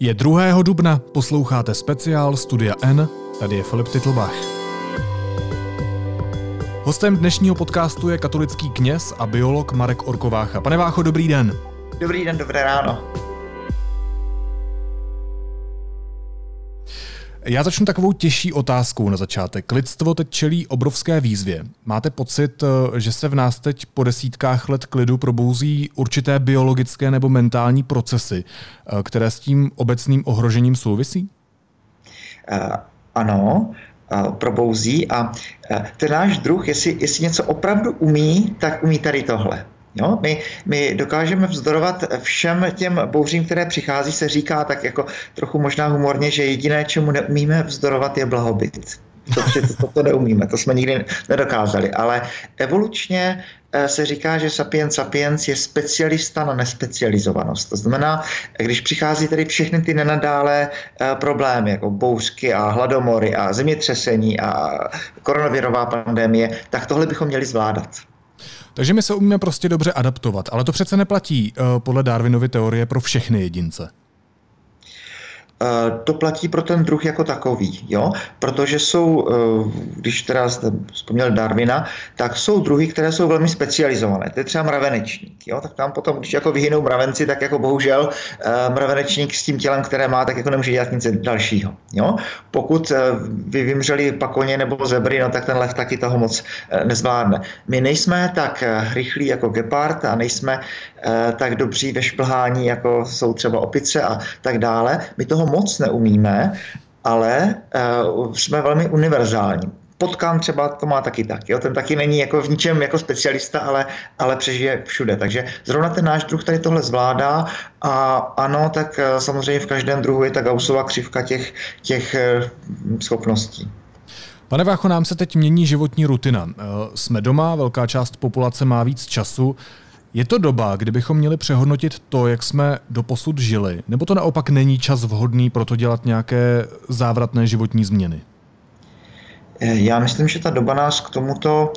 Je 2. dubna, posloucháte speciál Studia N, tady je Filip Titlbach. Hostem dnešního podcastu je katolický kněz a biolog Marek Orkovácha. Pane Vácho, dobrý den. Dobrý den, dobré ráno. Já začnu takovou těžší otázkou na začátek. Lidstvo teď čelí obrovské výzvě. Máte pocit, eh, že se v nás teď po desítkách let klidu probouzí určité biologické nebo mentální procesy, eh, které s tím obecným ohrožením souvisí? Uh, ano, probouzí a ten náš druh, jestli, jestli něco opravdu umí, tak umí tady tohle. Jo? My, my dokážeme vzdorovat všem těm bouřím, které přichází, se říká tak jako trochu možná humorně, že jediné, čemu neumíme vzdorovat, je blahobyt. Protože to, to, to neumíme, to jsme nikdy nedokázali. Ale evolučně eh, se říká, že sapiens sapiens je specialista na nespecializovanost. To znamená, když přichází tedy všechny ty nenadálé eh, problémy, jako bouřky a hladomory a zemětřesení a koronavirová pandemie, tak tohle bychom měli zvládat. Takže my se umíme prostě dobře adaptovat, ale to přece neplatí uh, podle Darwinovy teorie pro všechny jedince. Eh, to platí pro ten druh jako takový, jo? protože jsou, eh, když teda jste vzpomněl Darwina, tak jsou druhy, které jsou velmi specializované. To je třeba mravenečník. Jo? Tak tam potom, když jako vyhynou mravenci, tak jako bohužel eh, mravenečník s tím tělem, které má, tak jako nemůže dělat nic dalšího. Jo? Pokud vy vymřeli pakoně nebo zebry, no tak ten lev taky toho moc nezvládne. My nejsme tak rychlí jako gepard a nejsme tak dobří ve šplhání, jako jsou třeba opice a tak dále. My toho moc neumíme, ale uh, jsme velmi univerzální. Potkám třeba to má taky tak. Jo? Ten taky není jako v ničem jako specialista, ale, ale přežije všude. Takže zrovna ten náš druh tady tohle zvládá a ano, tak uh, samozřejmě v každém druhu je ta Gaussova křivka těch, těch uh, schopností. Pane Vácho, nám se teď mění životní rutina. Jsme doma, velká část populace má víc času. Je to doba, kdybychom měli přehodnotit to, jak jsme doposud žili? Nebo to naopak není čas vhodný pro to dělat nějaké závratné životní změny? Eh, já myslím, že ta doba nás k tomuto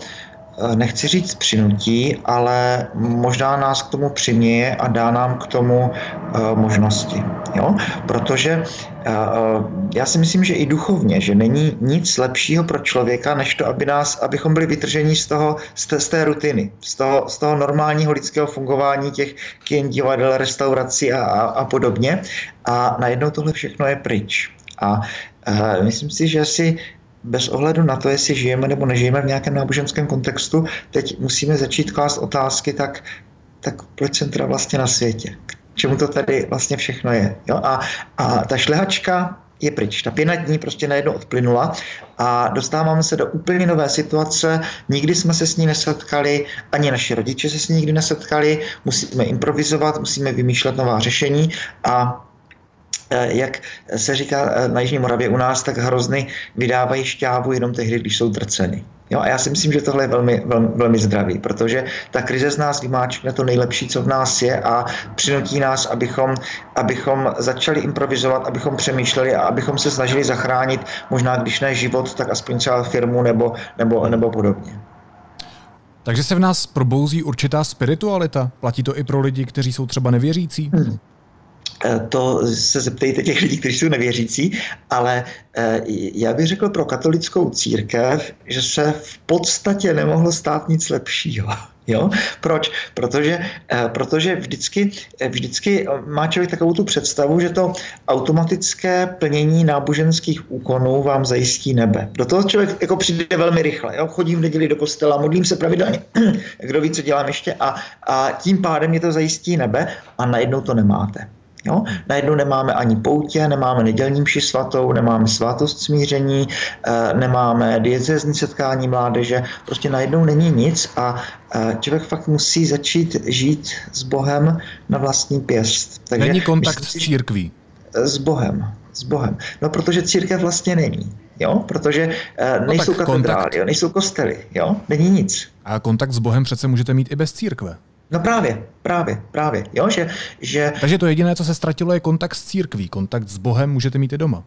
nechci říct přinutí, ale možná nás k tomu přiměje a dá nám k tomu eh, možnosti. Jo? Protože eh, já si myslím, že i duchovně, že není nic lepšího pro člověka, než to, aby nás, abychom byli vytrženi z, toho, z, té, z té rutiny, z toho, z toho normálního lidského fungování těch kin, divadel, restaurací a, a, a podobně. A najednou tohle všechno je pryč. A myslím si, že si bez ohledu na to, jestli žijeme nebo nežijeme v nějakém náboženském kontextu, teď musíme začít klást otázky, tak, tak proč jsem teda vlastně na světě? K čemu to tady vlastně všechno je? Jo? A, a ta šlehačka je pryč. Ta pěna dní prostě najednou odplynula a dostáváme se do úplně nové situace. Nikdy jsme se s ní nesetkali, ani naši rodiče se s ní nikdy nesetkali. Musíme improvizovat, musíme vymýšlet nová řešení a jak se říká eh, na Jižní Moravě u nás, tak hrozny vydávají šťávu jenom tehdy, když jsou drceny. Jo, a já si myslím, že tohle je velmi, velmi, velmi zdravý, protože ta krize z nás vymáčkne to nejlepší, co v nás je a přinutí nás, abychom, abychom začali improvizovat, abychom přemýšleli a abychom se snažili zachránit možná, když ne život, tak aspoň třeba firmu nebo, nebo, nebo podobně. Takže se v nás probouzí určitá spiritualita? Platí to i pro lidi, kteří jsou třeba nevěřící? Hmm. Eh, to se zeptejte těch lidí, kteří jsou nevěřící, ale eh, já bych řekl pro katolickou církev, že se v podstatě nemohlo stát nic lepšího. Jo? Proč? Protože, eh, protože vždycky, vždycky má člověk takovou tu představu, že to automatické plnění náboženských úkonů vám zajistí nebe. Do toho člověk jako přijde velmi rychle. Jo? Chodím v neděli do kostela, modlím se pravidelně, kdo ví, co dělám ještě, a, a tím pádem mě to zajistí nebe a najednou to nemáte. Jo? Najednou nemáme ani poutě, nemáme nedělní mši svatou, nemáme svátost smíření, eh, nemáme diecezní setkání mládeže, prostě najednou není nic a eh, člověk fakt musí začít žít s Bohem na vlastní pěst. Takže není kontakt myslím, s církví. S Bohem, s Bohem. No protože církev vlastně není. Jo? Protože uh, nejsou no katedrály, nejsou kostely, jo? není nic. A kontakt s Bohem přece můžete mít i bez církve. No právě, právě, právě. Jo, že, že... Takže to jediné, co se ztratilo, je kontakt s církví. Kontakt s Bohem můžete mít i doma.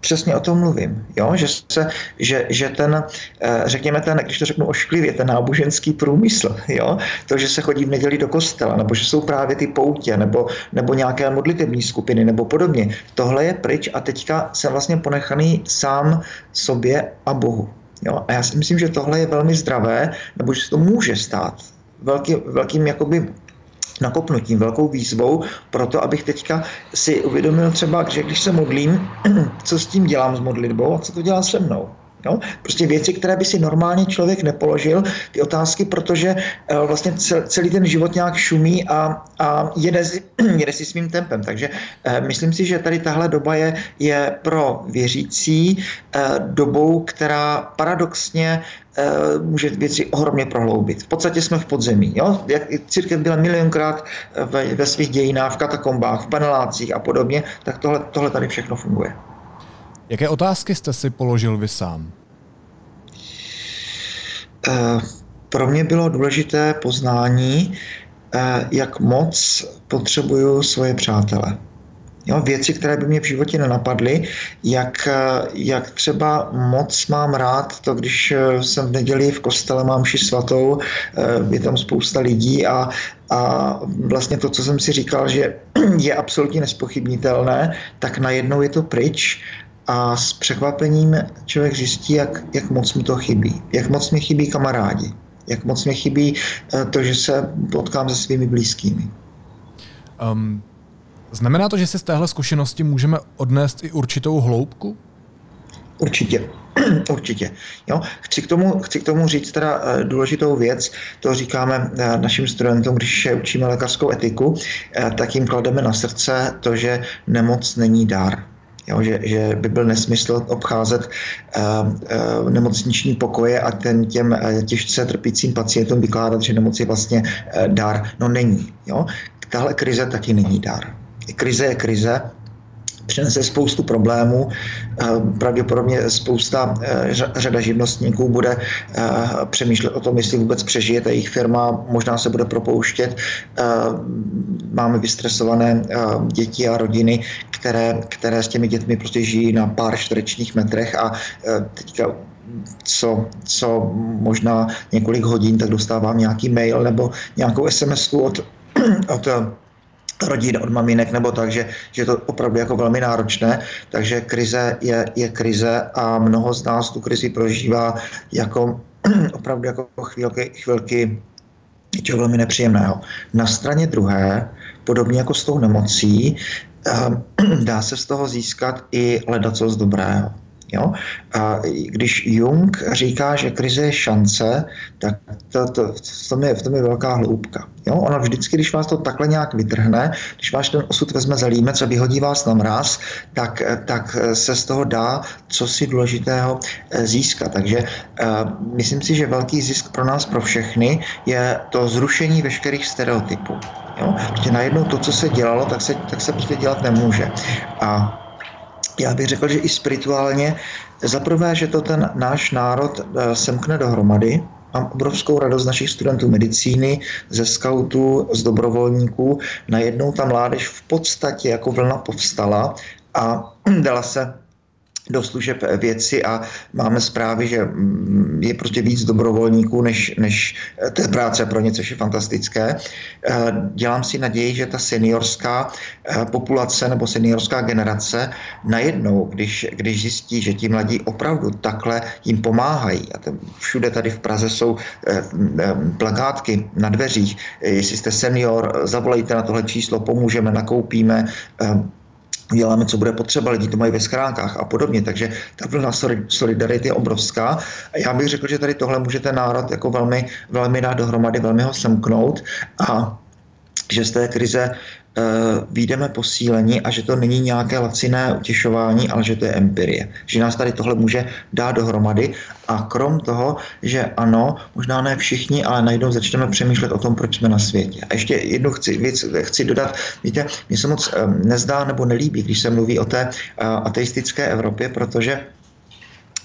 přesně o tom mluvím, jo? Že, se, že, že ten, eh, řekněme ten, když to řeknu ošklivě, ten náboženský průmysl, jo? to, že se chodí v neděli do kostela, nebo že jsou právě ty poutě, nebo, nebo nějaké modlitební skupiny, nebo podobně, tohle je pryč a teďka jsem vlastně ponechaný sám sobě a Bohu. Jo? A já si myslím, že tohle je velmi zdravé, nebo že se to může stát velký, velkým jakoby nakopnutím, velkou výzvou pro to, abych teďka si uvědomil třeba, že když se modlím, co s tím dělám s modlitbou a co to dělá se mnou. Jo? Prostě věci, které by si normálně člověk nepoložil, ty otázky, protože uh, vlastně celý ten život nějak šumí a, a jede, si, jede si svým tempem. Takže uh, myslím si, že tady tahle doba je, je pro věřící uh, dobou, která paradoxně může věci ohromně prohloubit. V podstatě jsme v podzemí. Jo? Jak církev byla milionkrát ve, ve svých dějinách, v katakombách, v panelácích a podobně, tak tohle, tohle tady všechno funguje. Jaké otázky jste si položil vy sám? Eh, pro mě bylo důležité poznání, eh, jak moc potřebuju svoje přátele. Jo, věci, které by mě v životě nenapadly, jak, eh, jak třeba moc mám rád to, když jsem v neděli v kostele, mám ši svatou, je tam spousta lidí a, a vlastně to, co jsem si říkal, že je absolutně nespochybnitelné, tak najednou je to pryč a s překvapením člověk zjistí, jak, jak moc mi to chybí. Jak moc mi chybí kamarádi. Jak moc mi chybí eh, to, že se potkám se svými blízkými. Um, znamená to, že si z téhle zkušenosti můžeme odnést i určitou hloubku? Určitě. Určitě. Jo. Chci, k tomu, chci k tomu říct teda eh, důležitou věc, to říkáme eh, našim studentům, když učíme lékařskou etiku, tak jim klademe na srdce to, že nemoc není dar jo, že, že by byl nesmysl obcházet uh, uh, nemocniční pokoje a ten těm uh, těžce trpícím pacientům vykládat, že nemoc je vlastně uh, dar. No není. Jo. Tahle krize taky není dar. Krize je krize, přinese spoustu problémů. Eh, pravděpodobně spousta eh, řada živnostníků bude eh, přemýšlet o tom, jestli vůbec přežije ta jejich firma, možná se bude propouštět. Máme vystresované děti a rodiny, které, které s těmi dětmi prostě žijí na pár čtverečních metrech a teďka co, co možná několik hodin, tak dostávám nějaký mail nebo nějakou SMS od, od rodin, od maminek nebo tak, že, že je to opravdu jako velmi náročné, takže krize je, je krize a mnoho z nás tu krizi prožívá jako opravdu jako chvílky, chvilky něčeho velmi nepříjemného. Na straně druhé, podobně jako s tou nemocí, eh, dá se z toho získat i ledacos dobrého. Jo? A když Jung říká, že krize je šance, tak to, to, v, tom je, v tom je velká hloubka. Jo? Ona vždycky, když vás to takhle nějak vytrhne, když váš ten osud vezme za límec a vyhodí vás na mráz, tak, tak se z toho dá co si důležitého eh, získat. Takže uh, myslím si, že velký zisk pro nás, pro všechny, je to zrušení veškerých stereotypů. Jo? Protože najednou to, co se dělalo, tak se, tak se prostě dělat nemůže. A já bych řekl, že i spirituálně, za prvé, že to ten náš národ eh, semkne dohromady, Mám obrovskou radost našich studentů medicíny, ze skautů, z dobrovolníků. Najednou ta mládež v podstatě jako vlna povstala a dala se do služeb věci a máme zprávy, že mm, je prostě víc dobrovolníků než, než eh, té práce pro ně, což je fantastické. Eh, dělám si naději, že ta seniorská eh, populace nebo seniorská generace najednou, když, když zjistí, že ti mladí opravdu takhle jim pomáhají, a všude tady v Praze jsou plakátky na dveřích, jestli jste senior, zavolejte na tohle číslo, pomůžeme, nakoupíme, děláme, co bude potřeba, lidi to mají ve schránkách a podobně, takže ta vlna solidarity je obrovská. A já bych řekl, že tady tohle může ten národ jako velmi, velmi dát dohromady, velmi ho semknout a že z té krize výjdeme posílení a že to není nějaké laciné utěšování, ale že to je empirie. Že nás tady tohle může dát dohromady a krom toho, že ano, možná ne všichni, ale najednou začneme přemýšlet o tom, proč jsme na světě. A ještě jednu chci, věc chci dodat. Víte, mně se moc nezdá nebo nelíbí, když se mluví o té uh, ateistické Evropě, protože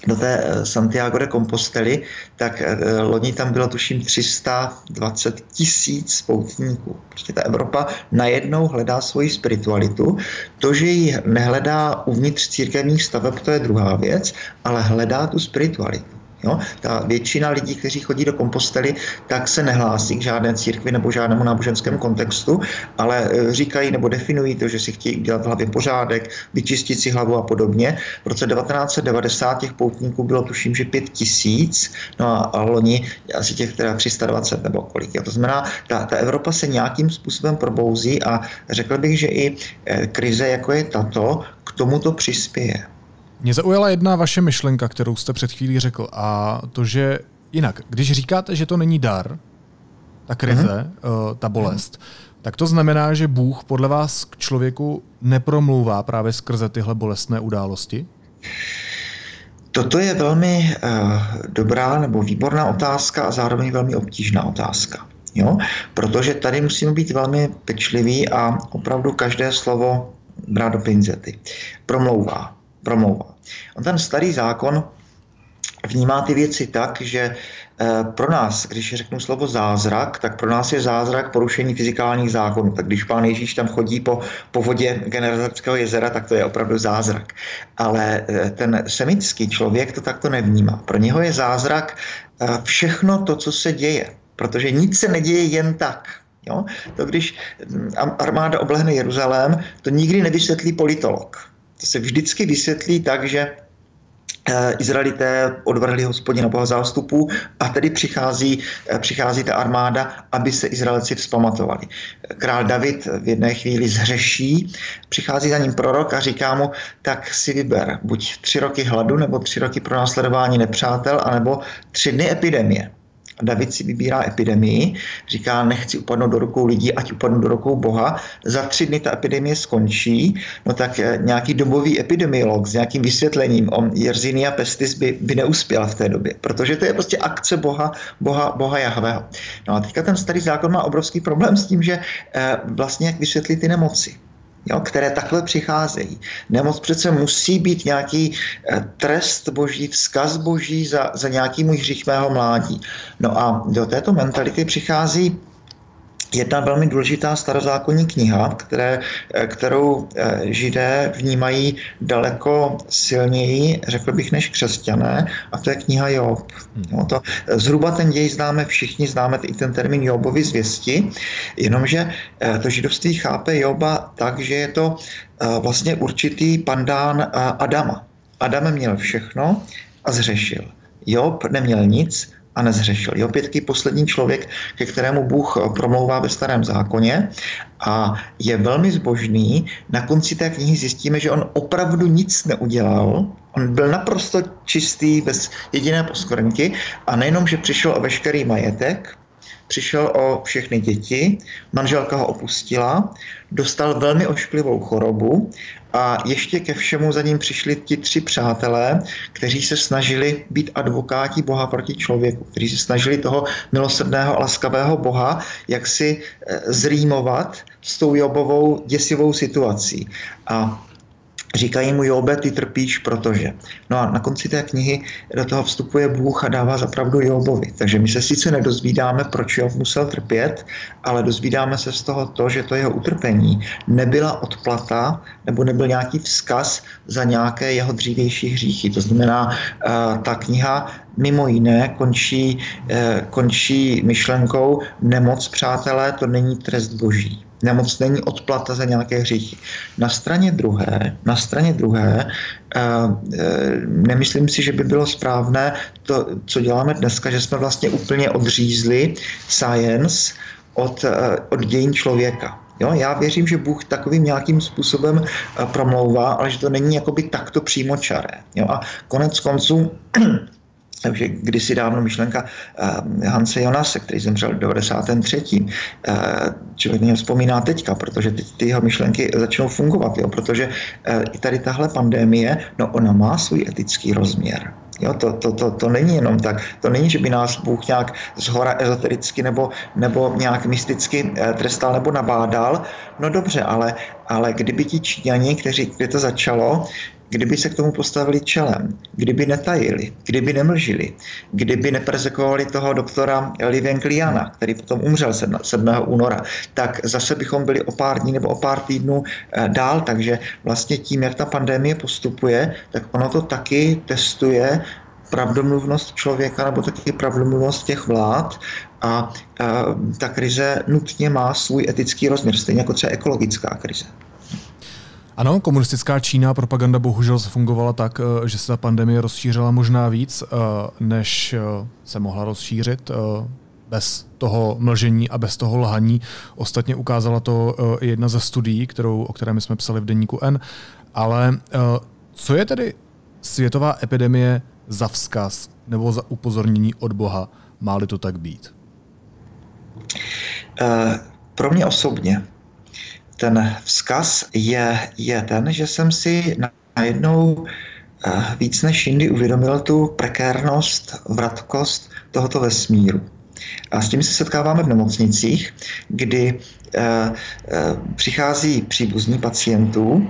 do té eh, Santiago de Compostely, tak eh, loni tam bylo tuším 320 tisíc spoutníků. Prostě ta Evropa najednou hledá svoji spiritualitu. To, že ji nehledá uvnitř církevních staveb, to je druhá věc, ale hledá tu spiritualitu. Jo? Ta většina lidí, kteří chodí do kompostely, tak se nehlásí k žádné církvi nebo žádnému náboženskému kontextu, ale e, říkají nebo definují to, že si chtějí udělat v hlavě pořádek, vyčistit si hlavu a podobně. V roce 1990 těch poutníků bylo tuším, že 5 tisíc, no a, a loni asi těch teda 320 nebo kolik. Jo? To znamená, ta, ta Evropa se nějakým způsobem probouzí a řekl bych, že i e, krize, jako je tato, k tomuto přispěje. Mě zaujala jedna vaše myšlenka, kterou jste před chvílí řekl, a to, že jinak, když říkáte, že to není dar, ta krize, mm-hmm. ta bolest, mm-hmm. tak to znamená, že Bůh podle vás k člověku nepromlouvá právě skrze tyhle bolestné události? Toto je velmi uh, dobrá nebo výborná otázka a zároveň velmi obtížná otázka. Jo? Protože tady musíme být velmi pečliví a opravdu každé slovo brát do pinzety. Promlouvá promlouvá. On ten starý zákon vnímá ty věci tak, že eh, pro nás, když řeknu slovo zázrak, tak pro nás je zázrak porušení fyzikálních zákonů. Tak když pán Ježíš tam chodí po, po vodě Generazepského jezera, tak to je opravdu zázrak. Ale eh, ten semický člověk to takto nevnímá. Pro něho je zázrak eh, všechno to, co se děje. Protože nic se neděje jen tak. Jo? To když hm, armáda oblehne Jeruzalém, to nikdy nevysvětlí politolog to se vždycky vysvětlí tak, že eh, Izraelité odvrhli hospodina boha zástupů a tedy přichází, eh, přichází ta armáda, aby se Izraelci vzpamatovali. Král David v jedné chvíli zhřeší, přichází za ním prorok a říká mu, tak si vyber buď tři roky hladu, nebo tři roky pro následování nepřátel, anebo tři dny epidemie. David si vybírá epidemii, říká, nechci upadnout do rukou lidí, ať upadnu do rukou Boha. Za tři dny ta epidemie skončí, no tak eh, nějaký dobový epidemiolog s nějakým vysvětlením o Yersinia pestis by, by neuspěl v té době, protože to je prostě akce Boha, Boha, Boha Jahveho. No a teďka ten starý zákon má obrovský problém s tím, že eh, vlastně jak vysvětlit ty nemoci jo, které takhle přicházejí. Nemoc přece musí být nějaký eh, trest boží, vzkaz boží za, za nějaký můj hřích mého mládí. No a do této mentality přichází jedna velmi důležitá starozákonní kniha, které, eh, kterou eh, židé vnímají daleko silněji, řekl bych, než křesťané, a to je kniha Job. Hmm. No, to, eh, zhruba ten děj známe všichni, známe i ten termín Jobovy zvěsti, jenomže to židovství chápe Joba tak, že je to vlastně určitý pandán Adama. Adam měl všechno a zřešil. Job neměl nic a nezřešil. Jo, pětky poslední člověk, ke kterému Bůh promlouvá ve starém zákoně a je velmi zbožný. Na konci té knihy zjistíme, že on opravdu nic neudělal, on byl naprosto čistý, bez jediné poskvrnky a nejenom, že přišel o veškerý majetek, přišel o všechny děti, manželka ho opustila, dostal velmi ošklivou chorobu a ještě ke všemu za ním přišli ti tři přátelé, kteří se snažili být advokáti Boha proti člověku, kteří se snažili toho milosrdného a laskavého Boha jak si eh, zrýmovat s tou Jobovou děsivou situací. A Říkají mu, Jobe, ty trpíš, protože. No a na konci té knihy do toho vstupuje Bůh a dává zapravdu Jobovi. Takže my se sice nedozvídáme, proč Job musel trpět, ale dozvídáme se z toho to, že to jeho utrpení nebyla odplata nebo nebyl nějaký vzkaz za nějaké jeho dřívější hříchy. To znamená, eh, ta kniha mimo jiné končí, eh, končí myšlenkou nemoc, přátelé, to není trest boží nemoc není odplata za nějaké hříchy. Na straně druhé, na straně druhé eh, eh, nemyslím si, že by bylo správné to, co děláme dneska, že jsme vlastně úplně odřízli science od, eh, od dějin člověka. Jo, já věřím, že Bůh takovým nějakým způsobem promlouvá, ale že to není jakoby takto přímočaré. Jo, a konec konců takže kdysi dávno myšlenka uh, Hanse Jonase, který zemřel v 93. Uh, člověk mě vzpomíná teďka, protože teď ty jeho myšlenky začnou fungovat, jo, protože uh, i tady tahle pandémie, no ona má svůj etický rozměr. Jo, to, to, to, to není jenom tak. To není, že by nás Bůh nějak zhora ezotericky nebo, nebo nějak mysticky trestal nebo nabádal. No dobře, ale, ale kdyby ti Číňani, kteří, kde to začalo, kdyby se k tomu postavili čelem, kdyby netajili, kdyby nemlžili, kdyby nepersekovali toho doktora Livenkliana, který potom umřel 7. února, tak zase bychom byli o pár dní nebo o pár týdnů eh, dál, takže vlastně tím, jak ta pandemie postupuje, tak ono to taky testuje pravdomluvnost člověka nebo taky pravdomluvnost těch vlád a, a ta krize nutně má svůj etický rozměr, stejně jako třeba ekologická krize. Ano, komunistická Čína propaganda bohužel fungovala tak, eh, že se ta pandemie rozšířila možná víc, eh, než eh, se mohla rozšířit bez toho mlžení a bez toho lhaní. Ostatně ukázala to jedna ze studií, kterou, o které my jsme psali v denníku N. Ale co je tedy světová epidemie za vzkaz nebo za upozornění od Boha? Má-li to tak být? Pro mě osobně ten vzkaz je, je ten, že jsem si najednou eh, víc než jindy uvědomil tu prekérnost, vratkost tohoto vesmíru. A s tím se setkáváme v nemocnicích, kdy e, e, přichází příbuzní pacientů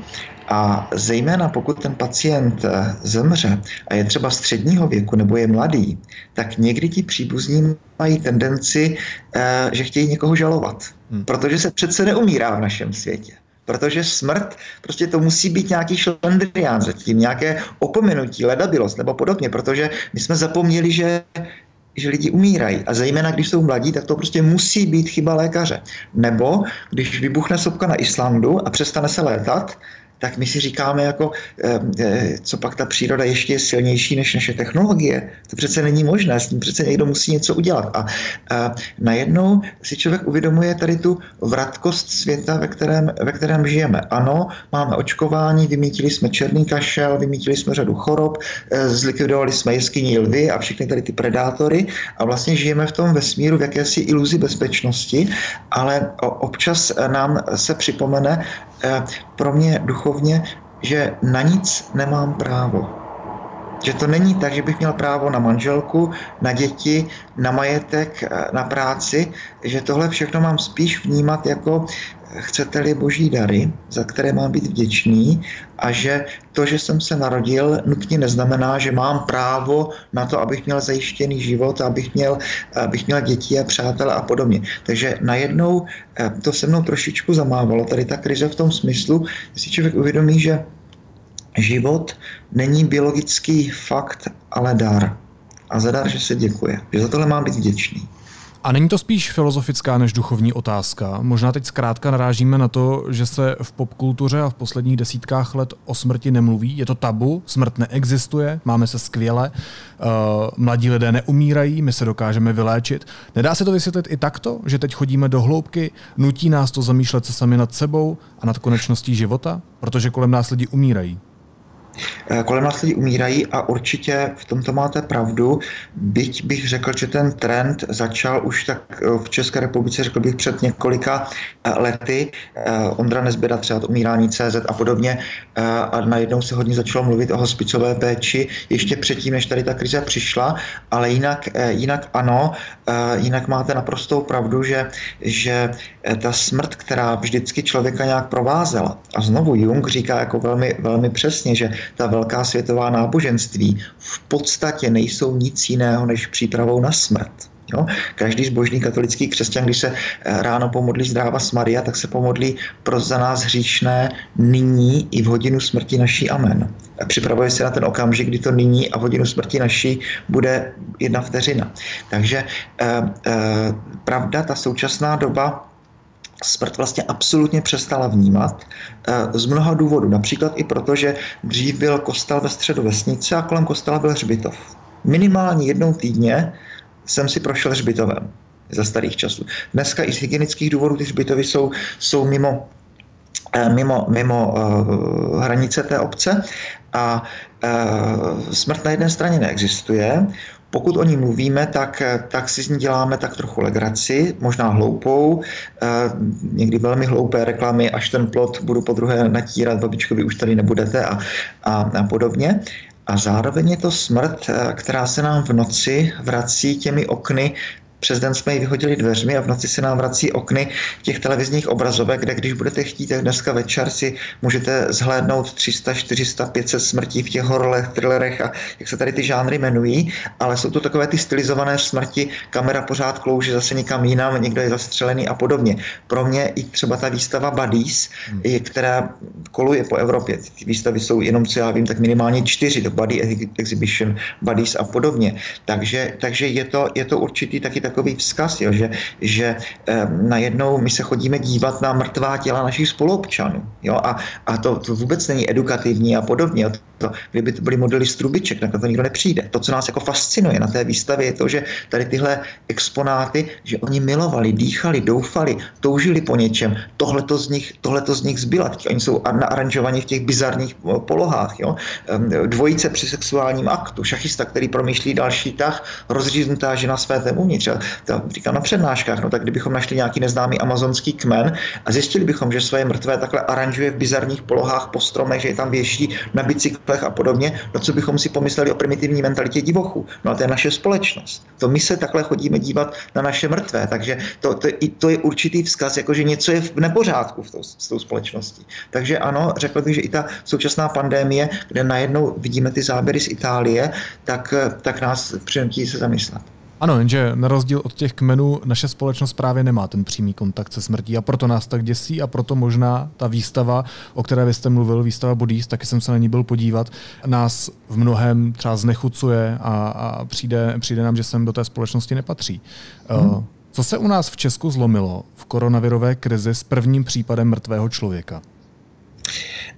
a zejména pokud ten pacient zemře a je třeba středního věku nebo je mladý, tak někdy ti příbuzní mají tendenci, eh, že chtějí někoho žalovat. Hmm. Protože se přece neumírá v našem světě. Protože smrt, prostě to musí být nějaký šlendrián zatím, nějaké opomenutí, ledabilost nebo podobně, protože my jsme zapomněli, že že lidi umírají. A zejména, když jsou mladí, tak to prostě musí být chyba lékaře. Nebo když vybuchne sopka na Islandu a přestane se létat, tak my si říkáme, jako, eh, eh, co pak ta příroda ještě je silnější než naše technologie. To přece není možné, s tím přece někdo musí něco udělat. A, a najednou si člověk uvědomuje tady tu vratkost světa, ve kterém, ve kterém žijeme. Ano, máme očkování, vymítili jsme černý kašel, vymítili jsme řadu chorob, eh, zlikvidovali jsme jeskyní lvy a všechny tady ty predátory a vlastně žijeme v tom vesmíru v jakési iluzi bezpečnosti, ale občas nám se připomene, pro mě duchovně, že na nic nemám právo. Že to není tak, že bych měl právo na manželku, na děti, na majetek, na práci, že tohle všechno mám spíš vnímat jako chcete-li boží dary, za které mám být vděčný a že to, že jsem se narodil, nutně neznamená, že mám právo na to, abych měl zajištěný život, abych měl, abych měl děti a přátelé a podobně. Takže najednou eh, to se mnou trošičku zamávalo, tady ta krize v tom smyslu, že si člověk uvědomí, že život není biologický fakt, ale dar. A za dar, že se děkuje. Že za tohle mám být vděčný. A není to spíš filozofická než duchovní otázka? Možná teď zkrátka narážíme na to, že se v popkultuře a v posledních desítkách let o smrti nemluví. Je to tabu, smrt neexistuje, máme se skvěle, uh, mladí lidé neumírají, my se dokážeme vyléčit. Nedá se to vysvětlit i takto, že teď chodíme do hloubky, nutí nás to zamýšlet se sami nad sebou a nad konečností života? Protože kolem nás lidi umírají. Eh, kolem nás lidi umírají a určitě v tomto máte pravdu, byť bych řekl, že ten trend začal už tak eh, v České republice, řekl bych před několika eh, lety, Ondra Nezběda třeba umírání CZ a podobně. A najednou se hodně začalo mluvit o hospicové péči ještě předtím, než tady ta krize přišla, ale jinak, jinak ano, jinak máte naprostou pravdu, že, že ta smrt, která vždycky člověka nějak provázela a znovu Jung říká jako velmi, velmi přesně, že ta velká světová náboženství v podstatě nejsou nic jiného než přípravou na smrt. Jo? Každý zbožný katolický křesťan, když se eh, ráno pomodlí zdráva s Maria, tak se pomodlí pro za nás hříšné nyní i v hodinu smrti naší. Amen. Připravuje se na ten okamžik, kdy to nyní a v hodinu smrti naší bude jedna vteřina. Takže eh, eh, pravda, ta současná doba smrt vlastně absolutně přestala vnímat eh, z mnoha důvodů. Například i proto, že dřív byl kostel ve středu vesnice a kolem kostela byl hřbitov. Minimálně jednou týdně jsem si prošel hřbitovem za starých časů. Dneska i z hygienických důvodů ty hřbitovy jsou, jsou mimo eh, mimo, mimo uh, hranice té obce a uh, smrt na jedné straně neexistuje, pokud o ní mluvíme, tak, tak si z ní děláme tak trochu legraci, možná hloupou, eh, někdy velmi hloupé reklamy, až ten plot budu po druhé natírat, babičko, vy už tady nebudete a, a, a podobně. A zároveň je to smrt, eh, která se nám v noci vrací těmi okny přes den jsme ji vyhodili dveřmi a v noci se nám vrací okny těch televizních obrazovek, kde když budete chtít, tak dneska večer si můžete zhlédnout 300, 400, 500 smrtí v těch hororech, thrillerech a jak se tady ty žánry jmenují, ale jsou to takové ty stylizované smrti, kamera pořád klouže zase někam jinam, někdo je zastřelený a podobně. Pro mě i třeba ta výstava Buddies, hmm. která koluje po Evropě, ty výstavy jsou jenom, co já vím, tak minimálně čtyři, to Buddy Exhibition, Buddies a podobně. Takže, takže je, to, je to určitý taky takový vzkaz, jo, že, že eh, najednou my se chodíme dívat na mrtvá těla našich spoluobčanů. Jo, a, a to, to vůbec není edukativní a podobně. To, kdyby to byly modely z trubiček, na to nikdo nepřijde. To, co nás jako fascinuje na té výstavě, je to, že tady tyhle exponáty, že oni milovali, dýchali, doufali, toužili po něčem. Tohle to z nich, tohleto z nich zbyla. Oni jsou naaranžovaní v těch bizarních eh, polohách. Jo? Ehm, dvojice při sexuálním aktu, šachista, který promýšlí další tah, rozříznutá žena své uvnitř. To říkám na přednáškách, no tak kdybychom našli nějaký neznámý amazonský kmen a zjistili bychom, že své mrtvé takhle aranžuje v bizarních polohách po stromech, že je tam věší na bicyklech a podobně, no co bychom si pomysleli o primitivní mentalitě divochů. No a to je naše společnost. To my se takhle chodíme dívat na naše mrtvé, takže to, to, to je určitý vzkaz, jako že něco je v nepořádku v tou, s tou společností. Takže ano, řekl bych, že i ta současná pandémie, kde najednou vidíme ty záběry z Itálie, tak, tak nás přinutí se zamyslet. Ano, jenže na rozdíl od těch kmenů naše společnost právě nemá ten přímý kontakt se smrtí a proto nás tak děsí a proto možná ta výstava, o které vy jste mluvil, výstava Bodies, taky jsem se na ní byl podívat, nás v mnohem třeba znechucuje a, a přijde, přijde nám, že sem do té společnosti nepatří. Hmm. Co se u nás v Česku zlomilo v koronavirové krizi s prvním případem mrtvého člověka?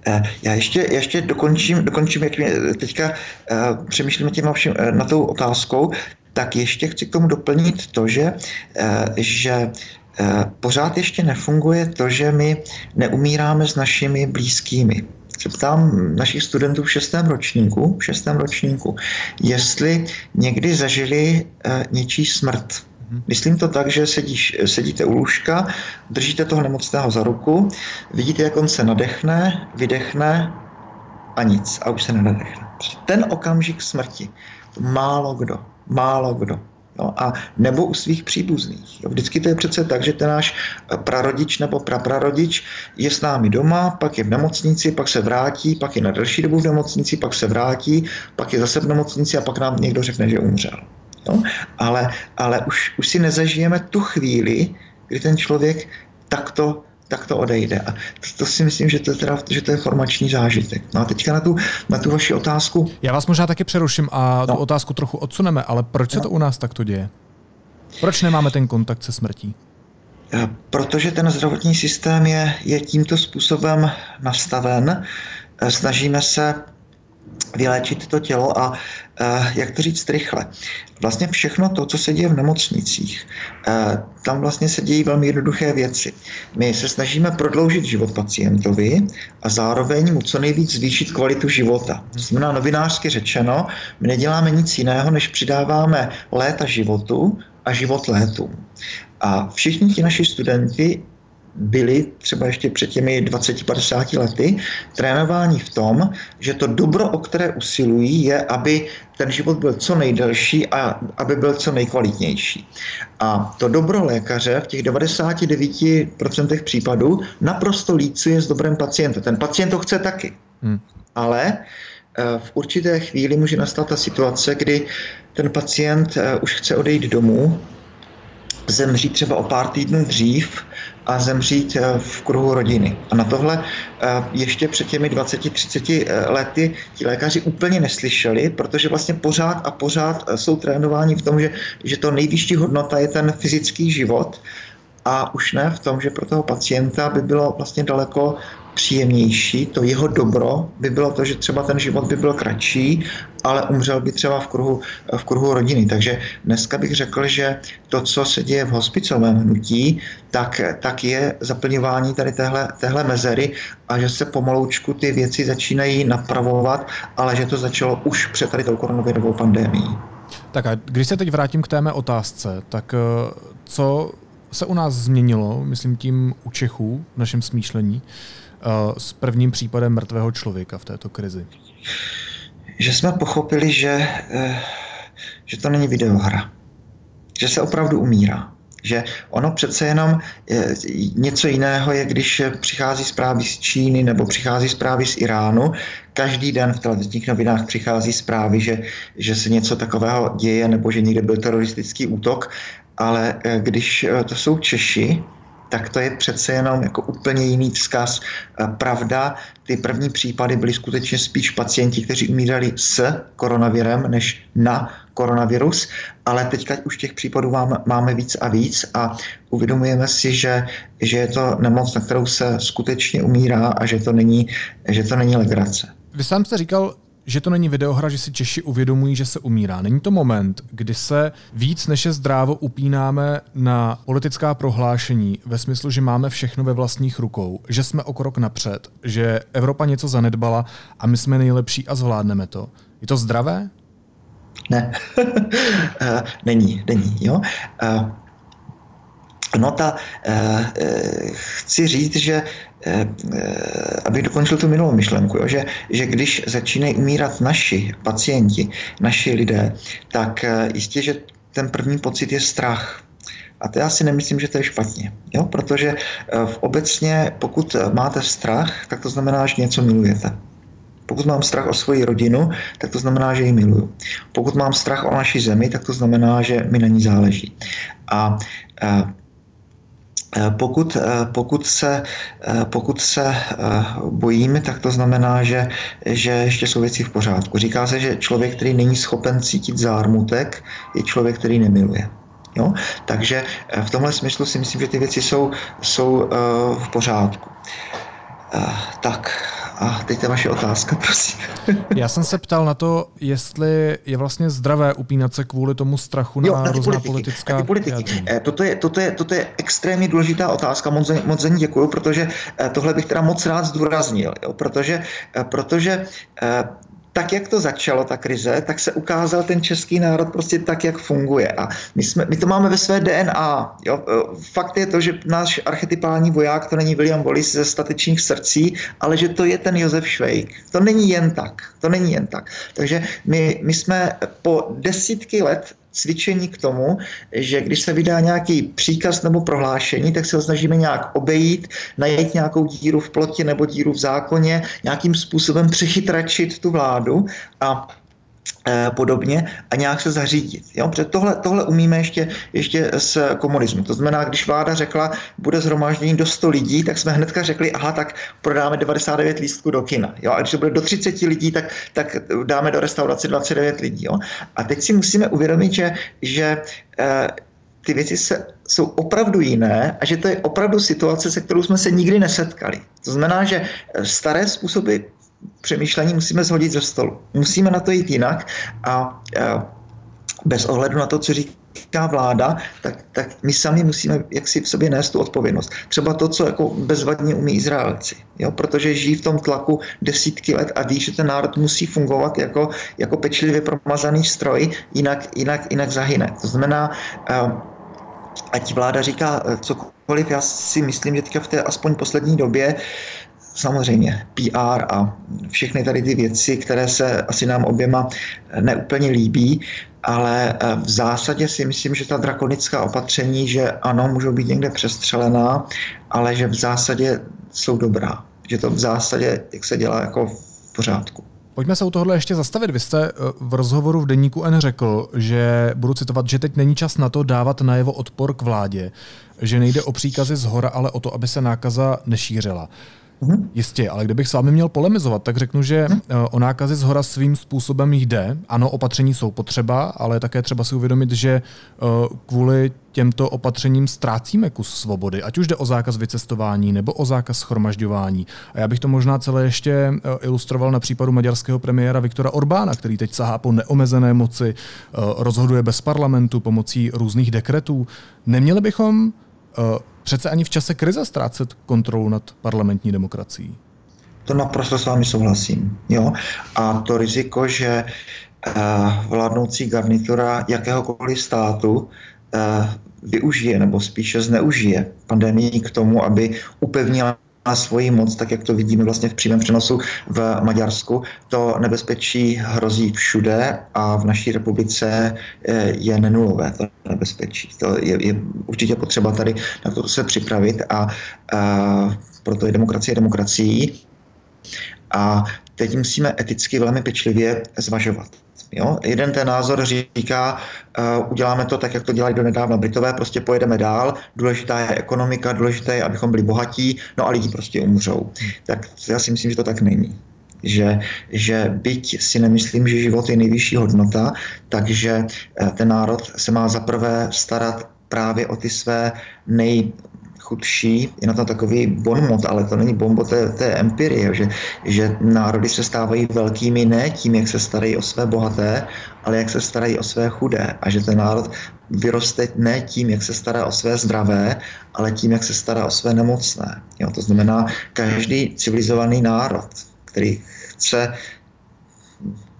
Eh, já ještě, ještě dokončím, dokončím, jak mě teďka uh, přemýšlím tím všim, na tou otázkou, tak ještě chci k tomu doplnit to, že, uh, že pořád ještě nefunguje to, že my neumíráme s našimi blízkými. Se ptám našich studentů v šestém ročníku, v šestém ročníku, jestli někdy zažili něčí smrt Mhm. Myslím to tak, že sedíš, sedíte u lůžka, držíte toho nemocného za ruku, vidíte, jak on se nadechne, vydechne a nic. A už se nenadechne. Ten okamžik smrti, málo kdo, málo kdo. Jo, a nebo u svých příbuzných. Jo, vždycky to je přece tak, že ten náš prarodič nebo praprarodič je s námi doma, pak je v nemocnici, pak se vrátí, pak je na delší dobu v nemocnici, pak se vrátí, pak je zase v nemocnici a pak nám někdo řekne, že umřel. Jo? Ale, ale už, už si nezažijeme tu chvíli, kdy ten člověk takto tak to odejde. A to, to si myslím, že to, je teda, že to je formační zážitek. No a teďka na tu, na tu vaši otázku. Já vás možná taky přeruším a no. tu otázku trochu odsuneme, ale proč se no. to u nás takto děje? Proč nemáme ten kontakt se smrtí? Eh, protože ten zdravotní systém je, je tímto způsobem nastaven. Eh, snažíme se vyléčit to tělo a eh, jak to říct rychle. Vlastně všechno to, co se děje v nemocnicích, eh, tam vlastně se dějí velmi jednoduché věci. My se snažíme prodloužit život pacientovi a zároveň mu co nejvíc zvýšit kvalitu života. To znamená novinářsky řečeno, my neděláme nic jiného, než přidáváme léta životu a život létům. A všichni ti naši studenti byli třeba ještě před těmi 20-50 lety trénováni v tom, že to dobro, o které usilují, je, aby ten život byl co nejdelší a aby byl co nejkvalitnější. A to dobro lékaře v těch 99% případů naprosto lícuje s dobrem pacienta. Ten pacient to chce taky. Hmm. Ale eh, v určité chvíli může nastat ta situace, kdy ten pacient eh, už chce odejít domů, zemřít třeba o pár týdnů dřív a zemřít eh, v kruhu rodiny. A na tohle eh, ještě před těmi 20-30 eh, lety ti lékaři úplně neslyšeli, protože vlastně pořád a pořád jsou trénováni v tom, že, že to nejvyšší hodnota je ten fyzický život a už ne v tom, že pro toho pacienta by bylo vlastně daleko příjemnější, to jeho dobro by bylo to, že třeba ten život by byl kratší, ale umřel by třeba v kruhu, v kruhu rodiny. Takže dneska bych řekl, že to, co se děje v hospicovém hnutí, tak, tak je zaplňování tady téhle, téhle mezery a že se pomaloučku ty věci začínají napravovat, ale že to začalo už před tady tou koronavirovou pandémií. Tak a když se teď vrátím k té mé otázce, tak eh, co se u nás změnilo, myslím tím u Čechů, v našem smýšlení, Eh, s prvním případem mrtvého člověka v této krizi? Že jsme pochopili, že, eh, že to není videohra. že se opravdu umírá. Že ono přece jenom je, něco jiného je, když přichází zprávy z Číny nebo přichází zprávy z Iránu. Každý den v televizních novinách přichází zprávy, že, že se něco takového děje nebo že někde byl teroristický útok. Ale eh, když eh, to jsou Češi, tak to je přece jenom jako úplně jiný vzkaz. Pravda, ty první případy byly skutečně spíš pacienti, kteří umírali s koronavirem, než na koronavirus, ale teďka už těch případů máme, máme víc a víc a uvědomujeme si, že, že je to nemoc, na kterou se skutečně umírá a že to není, že to není legrace. Vy sám jste říkal, že to není videohra, že si Češi uvědomují, že se umírá. Není to moment, kdy se víc než je zdrávo upínáme na politická prohlášení ve smyslu, že máme všechno ve vlastních rukou, že jsme o krok napřed, že Evropa něco zanedbala a my jsme nejlepší a zvládneme to. Je to zdravé? Ne, eh, není, není. Jo? Eh, no ta, eh, chci říct, že abych dokončil tu minulou myšlenku, jo, že, že když začínají umírat naši pacienti, naši lidé, tak jistě, že ten první pocit je strach. A to já si nemyslím, že to je špatně, jo? protože v obecně, pokud máte strach, tak to znamená, že něco milujete. Pokud mám strach o svoji rodinu, tak to znamená, že ji miluju. Pokud mám strach o naší zemi, tak to znamená, že mi na ní záleží. A pokud, pokud, se, pokud se bojím, tak to znamená, že, že ještě jsou věci v pořádku. Říká se, že člověk, který není schopen cítit zármutek, je člověk, který nemiluje. Jo? Takže v tomhle smyslu si myslím, že ty věci jsou, jsou v pořádku. Tak, a teď je vaše otázka, prosím. Já jsem se ptal na to, jestli je vlastně zdravé upínat se kvůli tomu strachu na, jo, na různá politiky, politická na politiky. Eh, toto, je, toto, je, toto je extrémně důležitá otázka, moc, moc za ní děkuju, protože eh, tohle bych teda moc rád zdůraznil, jo, protože, eh, protože tak, jak to začalo, ta krize, tak se ukázal ten český národ prostě tak, jak funguje. A my, jsme, my to máme ve své DNA. Jo? Fakt je to, že náš archetypální voják to není William Wallace ze statečních srdcí, ale že to je ten Josef Švejk. To není jen tak. To není jen tak. Takže my, my jsme po desítky let cvičení k tomu, že když se vydá nějaký příkaz nebo prohlášení, tak se ho snažíme nějak obejít, najít nějakou díru v plotě nebo díru v zákoně, nějakým způsobem přechytračit tu vládu a podobně a nějak se zařídit. Jo? Protože tohle, tohle umíme ještě, ještě z komunismu. To znamená, když vláda řekla, bude zhromáždění do 100 lidí, tak jsme hnedka řekli, aha, tak prodáme 99 lístků do kina. Jo? A když to bude do 30 lidí, tak, tak dáme do restaurace 29 lidí. Jo? A teď si musíme uvědomit, že, že eh, ty věci se, jsou opravdu jiné a že to je opravdu situace, se kterou jsme se nikdy nesetkali. To znamená, že staré způsoby přemýšlení musíme zhodit ze stolu. Musíme na to jít jinak a bez ohledu na to, co říká vláda, tak, tak my sami musíme jaksi v sobě nést tu odpovědnost. Třeba to, co jako bezvadně umí Izraelci, jo? protože žijí v tom tlaku desítky let a ví, že ten národ musí fungovat jako, jako pečlivě promazaný stroj, jinak, jinak, jinak zahyne. To znamená, ať vláda říká e, cokoliv, já si myslím, že teďka v té aspoň poslední době samozřejmě PR a všechny tady ty věci, které se asi nám oběma neúplně líbí, ale eh, v zásadě si myslím, že ta drakonická opatření, že ano, můžou být někde přestřelená, ale že v zásadě jsou dobrá. Že to v zásadě, jak se dělá, jako v pořádku. Pojďme se u tohle ještě zastavit. Vy jste eh, v rozhovoru v Deníku N řekl, že budu citovat, že teď není čas na to dávat najevo odpor k vládě, že nejde o příkazy z hora, ale o to, aby se nákaza nešířila. Mm-hmm. Jistě, ale kdybych s vámi měl polemizovat, tak řeknu, že mm. o nákazy z hora svým způsobem jde. Ano, opatření jsou potřeba, ale také třeba si uvědomit, že eh, kvůli těmto opatřením ztrácíme kus svobody, ať už jde o zákaz vycestování nebo o zákaz schromažďování. A já bych to možná celé ještě eh, ilustroval na případu maďarského premiéra Viktora Orbána, který teď sahá po neomezené moci, rozhoduje bez parlamentu pomocí různých dekretů. Neměli bychom přece ani v čase krize ztrácet kontrolu nad parlamentní demokracií. To naprosto s vámi souhlasím. Jo? A to riziko, že uh, vládnoucí garnitura jakéhokoliv státu uh, využije nebo spíše zneužije pandemii k tomu, aby upevnila svoji moc, tak jak to vidíme vlastně v přímém přenosu v Maďarsku. To nebezpečí hrozí všude a v naší republice eh, je nenulové to nebezpečí. To je, je určitě potřeba tady na to se připravit a, a proto je demokracie demokracií. A teď musíme eticky velmi pečlivě zvažovat. Jo? Jeden ten názor říká, uh, uděláme to tak, jak to dělají do nedávna Britové, prostě pojedeme dál, důležitá je ekonomika, důležité je, abychom byli bohatí, no a lidi prostě umřou. Tak já si myslím, že to tak není. Že, že byť si nemyslím, že život je nejvyšší hodnota, takže eh, ten národ se má zaprvé starat právě o ty své nej, chudší, je na to takový bonmot, ale to není bombo, to je, to je empirie, že, že národy se stávají velkými ne tím, jak se starají o své bohaté, ale jak se starají o své chudé. A že ten národ vyroste ne tím, jak se stará o své zdravé, ale tím, jak se stará o své nemocné. Jo, to znamená, každý civilizovaný národ, který chce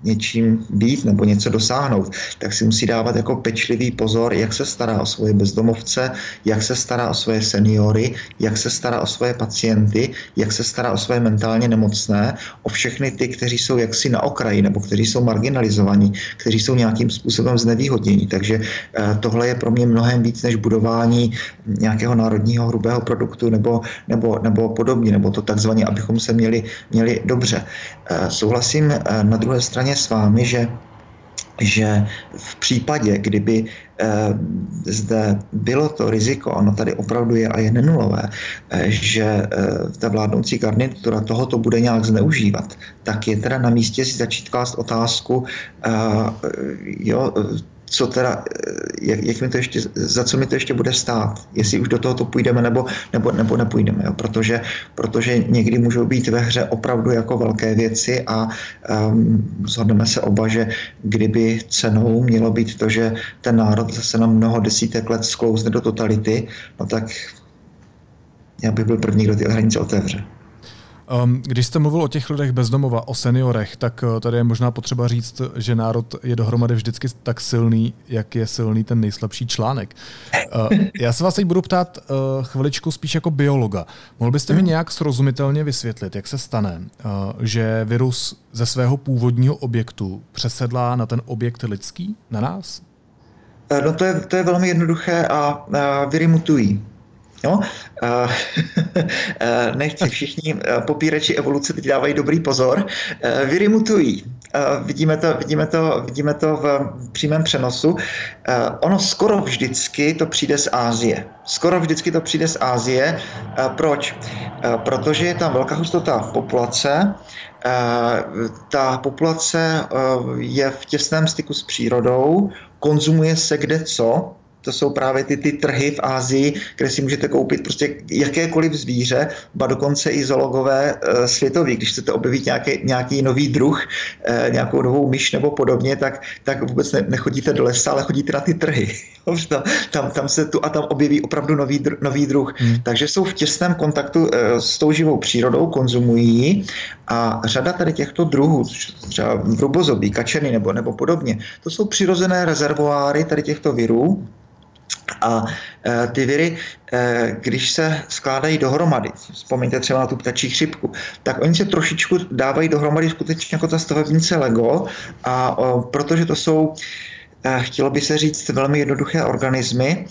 něčím být nebo něco dosáhnout, tak si musí dávat jako pečlivý pozor, jak se stará o svoje bezdomovce, jak se stará o svoje seniory, jak se stará o svoje pacienty, jak se stará o svoje mentálně nemocné, o všechny ty, kteří jsou jaksi na okraji nebo kteří jsou marginalizovaní, kteří jsou nějakým způsobem znevýhodnění. Takže eh, tohle je pro mě mnohem víc než budování nějakého národního hrubého produktu nebo, nebo, nebo podobně, nebo to takzvaně, abychom se měli, měli dobře. Eh, souhlasím eh, na druhé straně s vámi, že že v případě, kdyby eh, zde bylo to riziko, ono tady opravdu je a je nenulové, eh, že eh, ta vládnoucí garnitura tohoto bude nějak zneužívat, tak je teda na místě si začít klást otázku, jo, co teda, eh, jak, jak mi to ještě, za co mi to ještě bude stát, jestli už do toho to půjdeme nebo, nebo, nebo nepůjdeme, jo? Protože, protože někdy můžou být ve hře opravdu jako velké věci a um, zhodneme se oba, že kdyby cenou mělo být to, že ten národ zase na mnoho desítek let sklouzne do totality, no tak já bych byl první, kdo ty hranice otevře. Um, když jste mluvil o těch lidech bezdomova, o seniorech, tak uh, tady je možná potřeba říct, že národ je dohromady vždycky tak silný, jak je silný ten nejslabší článek. Uh, já se vás teď budu ptát uh, chviličku spíš jako biologa. Mohl byste mi hmm. nějak srozumitelně vysvětlit, jak se stane, uh, že virus ze svého původního objektu přesedlá na ten objekt lidský, na nás? No to je, to je velmi jednoduché a, a viry mutují. Uh, nechci, všichni popírači evoluce teď dávají dobrý pozor. Uh, viry mutují. Vidíme to, vidíme, to, vidíme to v přímém přenosu. Ono skoro vždycky to přijde z Ázie. Skoro vždycky to přijde z Ázie. Proč? Protože je tam velká hustota populace, ta populace je v těsném styku s přírodou, konzumuje se kde co, to jsou právě ty, ty trhy v Ázii, kde si můžete koupit prostě jakékoliv zvíře, ba dokonce i zoologové e, světový. Když chcete objevit nějaký, nějaký nový druh, e, nějakou novou myš nebo podobně, tak, tak vůbec ne, nechodíte do lesa, ale chodíte na ty trhy. tam, tam, se tu a tam objeví opravdu nový, nový druh. Hmm. Takže jsou v těsném kontaktu e, s tou živou přírodou, konzumují a řada tady těchto druhů, třeba vrubozobí, kačeny nebo, nebo podobně, to jsou přirozené rezervoáry tady těchto virů, a e, ty viry, e, když se skládají dohromady, vzpomeňte třeba na tu ptačí chřipku, tak oni se trošičku dávají dohromady skutečně jako ta stavebnice Lego, a protože to jsou e, chtělo by se říct velmi jednoduché organismy,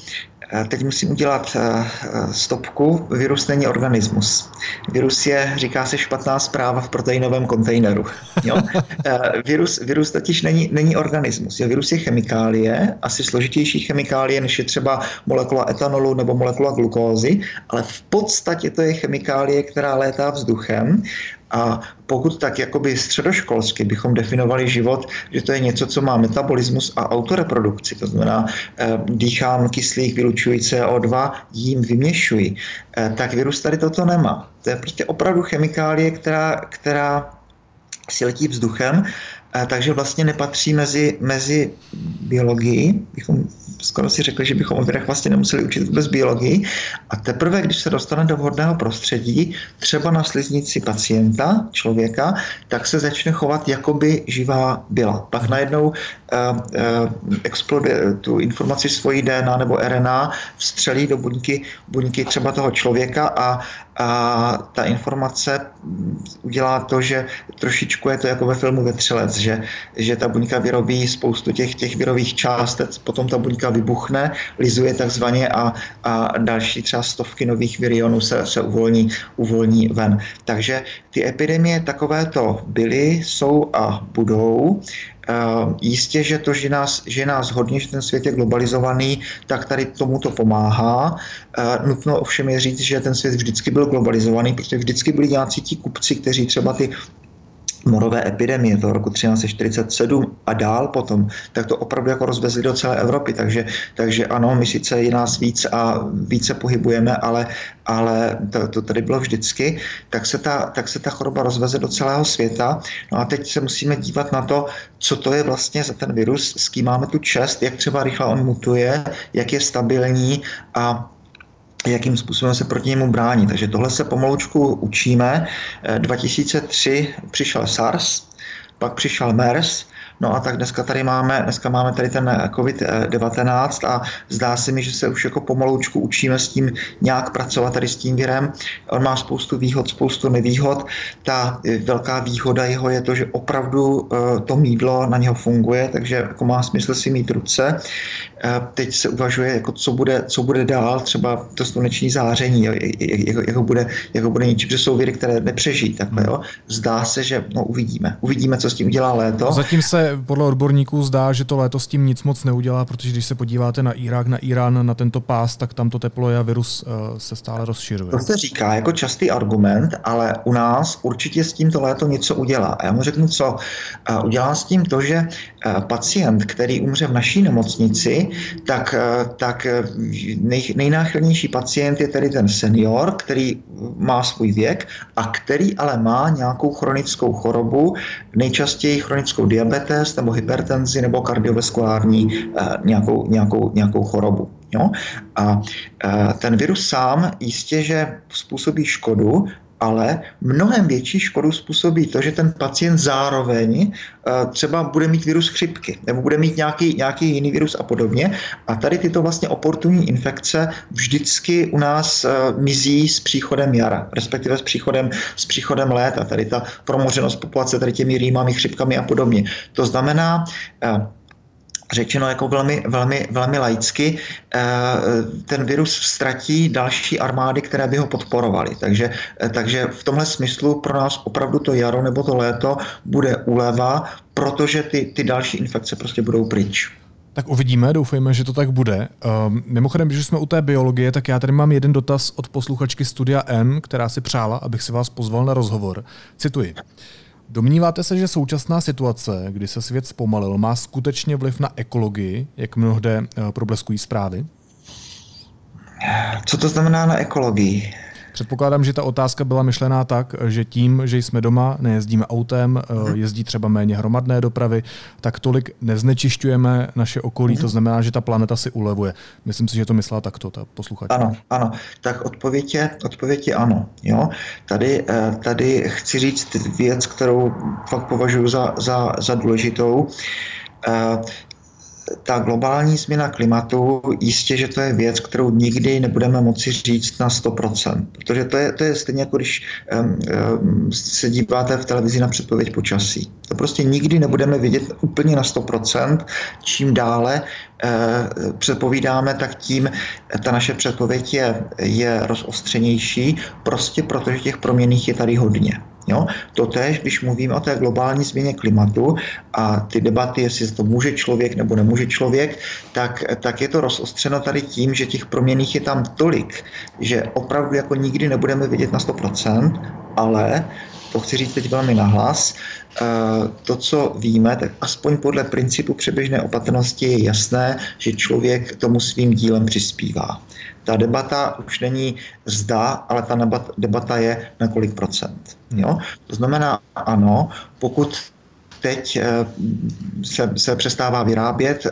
teď musím udělat eh, eh, stopku. Virus není organismus. Virus je, říká se, špatná zpráva v proteinovém kontejneru. Jo? Virus, virus totiž není, není organismus. Jo? Virus je chemikálie, asi složitější chemikálie, než je třeba molekula etanolu nebo molekula glukózy, ale v podstatě to je chemikálie, která létá vzduchem a pokud tak jakoby středoškolsky bychom definovali život, že to je něco, co má metabolismus a autoreprodukci, to znamená, eh, dýchám kyslík, vylučuji CO2, jím vyměšuji, eh, tak virus tady toto nemá. To je prostě opravdu chemikálie, která, která si letí vzduchem, eh, takže vlastně nepatří mezi, mezi biologii, bychom skoro si řekli, že bychom o virech vlastně nemuseli učit vůbec biologii. A teprve, když se dostane do vhodného prostředí, třeba na sliznici pacienta, člověka, tak se začne chovat, jako by živá byla. Pak najednou uh, uh, exploduje tu informaci svojí DNA nebo RNA, vstřelí do buňky, buňky třeba toho člověka a a ta informace udělá to, že trošičku je to jako ve filmu Vetřelec, že, že ta buňka vyrobí spoustu těch, těch virových částic, potom ta buňka vybuchne, lizuje takzvaně a, a další třeba stovky nových virionů se, se uvolní, uvolní ven. Takže ty epidemie takovéto byly, jsou a budou. Eh, jistě, že to, že nás, že nás hodně, že ten svět je globalizovaný, tak tady tomu to pomáhá. Eh, nutno ovšem je říct, že ten svět vždycky byl globalizovaný, protože vždycky byli nějací ti kupci, kteří třeba ty morové epidemie toho roku 1347 a dál potom, tak to opravdu jako rozvezli do celé Evropy. Takže, takže ano, my sice je nás víc a více pohybujeme, ale, ale to, to tady bylo vždycky, tak se, ta, tak se ta choroba rozveze do celého světa. No a teď se musíme dívat na to, co to je vlastně za ten virus, s kým máme tu čest, jak třeba rychle on mutuje, jak je stabilní a jakým způsobem se proti němu brání. Takže tohle se pomalučku učíme. 2003 eh, přišel SARS, pak přišel MERS, No a tak dneska tady máme, dneska máme tady ten COVID-19 a zdá se mi, že se už jako pomaloučku učíme s tím nějak pracovat tady s tím virem. On má spoustu výhod, spoustu nevýhod. Ta velká výhoda jeho je to, že opravdu eh, to mídlo na něho funguje, takže jako má smysl si mít ruce. Eh, teď se uvažuje, jako co, bude, co bude dál, třeba to sluneční záření, jak, jak, jak, ho bude, jak ho bude ničit, protože jsou viry, které nepřežijí. Takhle, jo. Zdá se, že no, uvidíme. Uvidíme, co s tím udělá léto. Zatím se podle odborníků zdá, že to léto s tím nic moc neudělá, protože když se podíváte na Irák, na Irán, na tento pás, tak tam to teplo a virus uh, se stále rozšiřuje. To se říká jako častý argument, ale u nás určitě s tím to léto něco udělá. A já mu řeknu co. Udělá s tím to, že uh, pacient, který umře v naší nemocnici, tak, uh, tak nej, nejnáchylnější pacient je tedy ten senior, který má svůj věk a který ale má nějakou chronickou chorobu, nejčastěji chronickou diabetes, diabetes nebo hypertenzi nebo kardiovaskulární eh, nějakou, nějakou, nějakou chorobu. Jo? A eh, ten virus sám jistě, že způsobí škodu, ale mnohem větší škodu způsobí to, že ten pacient zároveň eh, třeba bude mít virus chřipky nebo bude mít nějaký, nějaký jiný virus a podobně. A tady tyto vlastně oportunní infekce vždycky u nás mizí s příchodem jara, respektive s příchodem, s příchodem léta. Tady ta promořenost populace tady těmi rýmami, chřipkami a podobně. To znamená, eh, řečeno jako velmi, velmi, velmi laicky, eh, ten virus ztratí další armády, které by ho podporovaly. Takže, eh, takže v tomhle smyslu pro nás opravdu to jaro nebo to léto bude uleva, protože ty, ty další infekce prostě budou pryč. Tak uvidíme, doufejme, že to tak bude. Um, mimochodem, když jsme u té biologie, tak já tady mám jeden dotaz od posluchačky Studia N, která si přála, abych si vás pozval na rozhovor. Cituji. Domníváte se, že současná situace, kdy se svět zpomalil, má skutečně vliv na ekologii, jak mnohde eh, probleskují zprávy? Co to znamená na ekologii? Předpokládám, že ta otázka byla myšlená tak, že tím, že jsme doma, nejezdíme autem, uh jezdí třeba méně hromadné dopravy, tak tolik neznečišťujeme naše okolí, to znamená, že ta planeta si ulevuje. Myslím si, že to myslela takto, ta posluchačka. Ano, ano. Tak odpověď je, odpověď je ano. Jo? Tady, eh, tady chci říct věc, kterou fakt považuji za, za, za důležitou ta globální změna klimatu, jistě, že to je věc, kterou nikdy nebudeme moci říct na 100%, protože to je, to je stejně jako když um, um, se díváte v televizi na předpověď počasí. To prostě nikdy nebudeme vidět úplně na 100%. Čím dále uh, předpovídáme, tak tím ta naše předpověď je, je rozostřenější, prostě protože těch proměných je tady hodně. Jo? Totež, když mluvíme o té globální změně klimatu a ty debaty, jestli to může člověk nebo nemůže člověk, tak, tak je to rozostřeno tady tím, že těch proměných je tam tolik, že opravdu jako nikdy nebudeme vidět na 100%, ale to chci říct teď velmi nahlas, eh, to, co víme, tak aspoň podle principu přeběžné opatrnosti je jasné, že člověk tomu svým dílem přispívá. Ta debata už není zda, ale ta debata je na kolik procent. Jo? To znamená, ano, pokud teď eh, se, se přestává vyrábět, eh,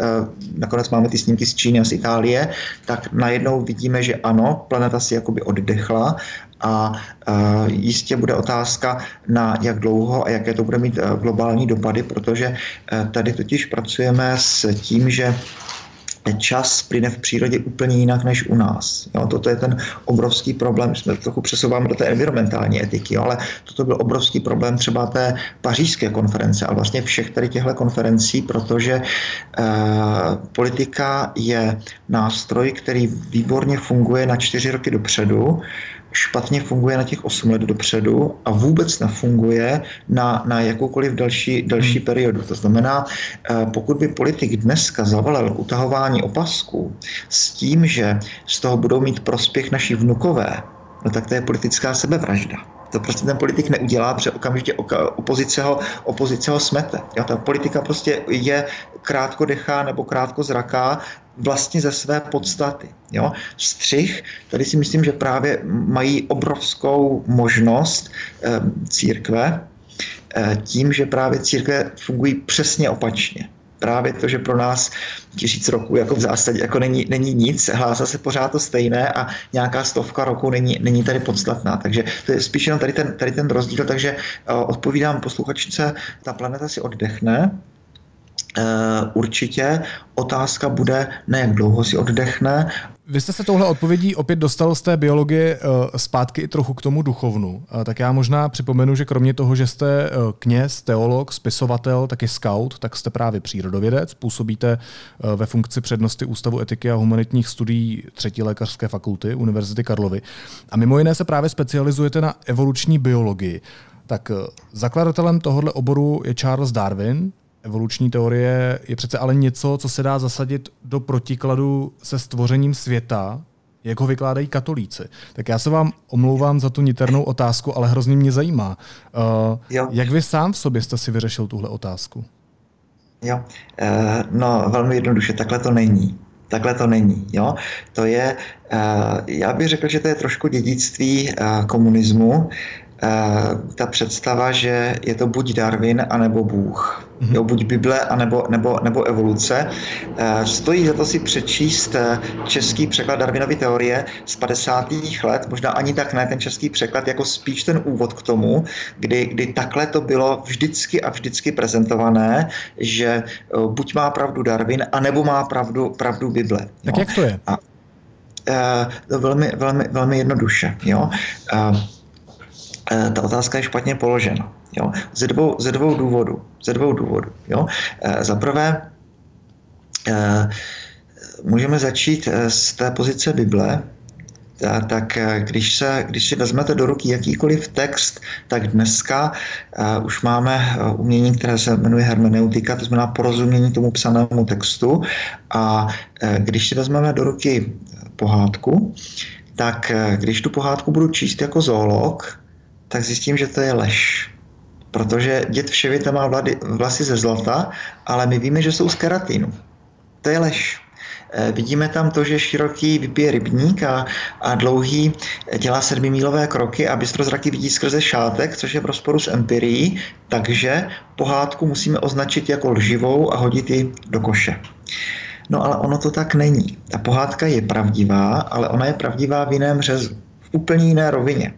nakonec máme ty snímky z Číny a z Itálie, tak najednou vidíme, že ano, planeta si jakoby oddechla a eh, jistě bude otázka na jak dlouho a jaké to bude mít globální dopady, protože tady totiž pracujeme s tím, že čas plyne v přírodě úplně jinak než u nás. Jo, toto je ten obrovský problém, jsme trochu přesouváme do té environmentální etiky, jo, ale toto byl obrovský problém třeba té pařížské konference a vlastně všech tady těchto konferencí, protože eh, politika je nástroj, který výborně funguje na čtyři roky dopředu, špatně funguje na těch 8 let dopředu a vůbec nefunguje na, na jakoukoliv další, další hmm. periodu. To znamená, eh, pokud by politik dneska zavalil utahování opasků s tím, že z toho budou mít prospěch naši vnukové, no tak to je politická sebevražda. To prostě ten politik neudělá, protože okamžitě opozice ho, opozice ho smete. Jo, ta politika prostě je krátkodechá nebo krátkozraká vlastně ze své podstaty. Jo? Střih, tady si myslím, že právě mají obrovskou možnost e, církve, e, tím, že právě církve fungují přesně opačně právě to, že pro nás tisíc roků jako v zásadě jako není, není nic, hlásá se pořád to stejné a nějaká stovka roku není, není tady podstatná. Takže to je spíš jenom tady ten, tady ten rozdíl, takže uh, odpovídám posluchačce, ta planeta si oddechne, Uh, určitě otázka bude, ne jak dlouho si oddechne, vy jste se touhle odpovědí opět dostal z té biologie eh, zpátky i trochu k tomu duchovnu. Eh, tak já možná připomenu, že kromě toho, že jste eh, kněz, teolog, spisovatel, taky scout, tak jste právě přírodovědec, působíte ve funkci přednosti Ústavu etiky a humanitních studií třetí lékařské fakulty Univerzity Karlovy. A mimo jiné se právě specializujete na evoluční biologii. Tak zakladatelem tohohle oboru je Charles Darwin, Evoluční teorie je přece ale něco, co se dá zasadit do protikladu se stvořením světa, jak ho vykládají katolíci. Tak já se vám omlouvám za tu niternou otázku, ale hrozně mě zajímá. Uh, jak vy sám v sobě jste si vyřešil tuhle otázku? Jo, uh, no velmi jednoduše, takhle to není. Takhle to není. Jo? To je, uh, já bych řekl, že to je trošku dědictví uh, komunismu, Eh, ta představa, že je to buď Darwin, anebo Bůh. Mm-hmm. Jo, buď Bible, anebo, nebo, nebo evoluce. Eh, stojí za to si přečíst eh, český překlad Darwinovy teorie z 50. let, možná ani tak ne ten český překlad, jako spíš ten úvod k tomu, kdy, kdy takhle to bylo vždycky a vždycky prezentované, že buď má pravdu Darwin, anebo má pravdu, pravdu Bible. Tak jo. jak to je? A, to velmi, velmi, velmi jednoduše. Jo? Eh, ta otázka je špatně položena. Jo? Ze, dvou, ze dvou důvodů. Ze dvou důvodů. Jo? Eh, za prvé, eh, můžeme začít z té pozice Bible, tak když, se, když si vezmete do ruky jakýkoliv text, tak dneska už máme umění, které se jmenuje hermeneutika, to znamená porozumění tomu psanému textu. A když si vezmeme do ruky pohádku, tak když tu pohádku budu číst jako zoolog, tak zjistím, že to je lež. Protože dět vševěta má vlady, vlasy ze zlata, ale my víme, že jsou z keratinu. To je lež. E, vidíme tam to, že široký vypije rybník a, a dlouhý dělá sedmimílové kroky a bystrozraky vidí skrze šátek, což je v rozporu s empirií, takže pohádku musíme označit jako lživou a hodit ji do koše. No ale ono to tak není. Ta pohádka je pravdivá, ale ona je pravdivá v jiném řezu úplně jiné rovině.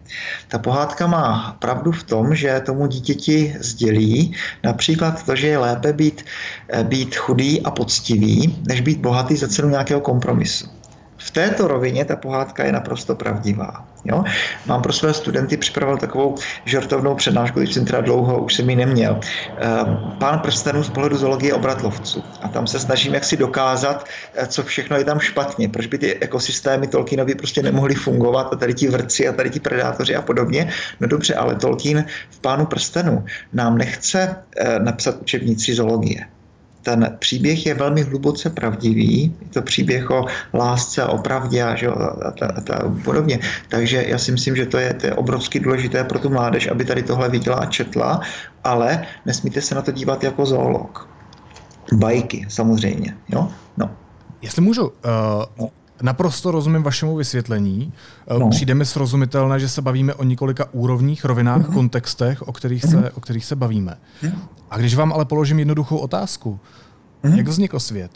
Ta pohádka má pravdu v tom, že tomu dítěti sdělí například to, že je lépe být, eh, být chudý a poctivý, než být bohatý za cenu nějakého kompromisu. V této rovině ta pohádka je naprosto pravdivá. Jo? Mám pro své studenty připravil takovou žartovnou přednášku, když jsem teda dlouho, už jsem ji neměl. Ehm, pán prstenů z pohledu zoologie obratlovců. A tam se snažím jak si dokázat, eh, co všechno je tam špatně, proč by ty ekosystémy Tolkienovi prostě nemohly fungovat a tady ti vrci a tady ti predátoři a podobně. No dobře, ale Tolkien v pánu prstenu nám nechce eh, napsat učebnici zoologie ten příběh je velmi hluboce pravdivý. Je to příběh o lásce, o pravdě a, že, a, a, a, a podobně. Takže já si myslím, že to je, to je obrovsky důležité pro tu mládež, aby tady tohle viděla a četla, ale nesmíte se na to dívat jako zoolog. Bajky, samozřejmě. Jo? No. Jestli můžu, uh, no. Naprosto rozumím vašemu vysvětlení. Eh, no. Přijde mi srozumitelné, že se bavíme o několika úrovních, rovinách, uh-huh. kontextech, o kterých, uh-huh. se, mhm. o kterých se bavíme. Uh-huh. A když vám ale položím jednoduchou otázku, uh-huh. jak vznikl svět?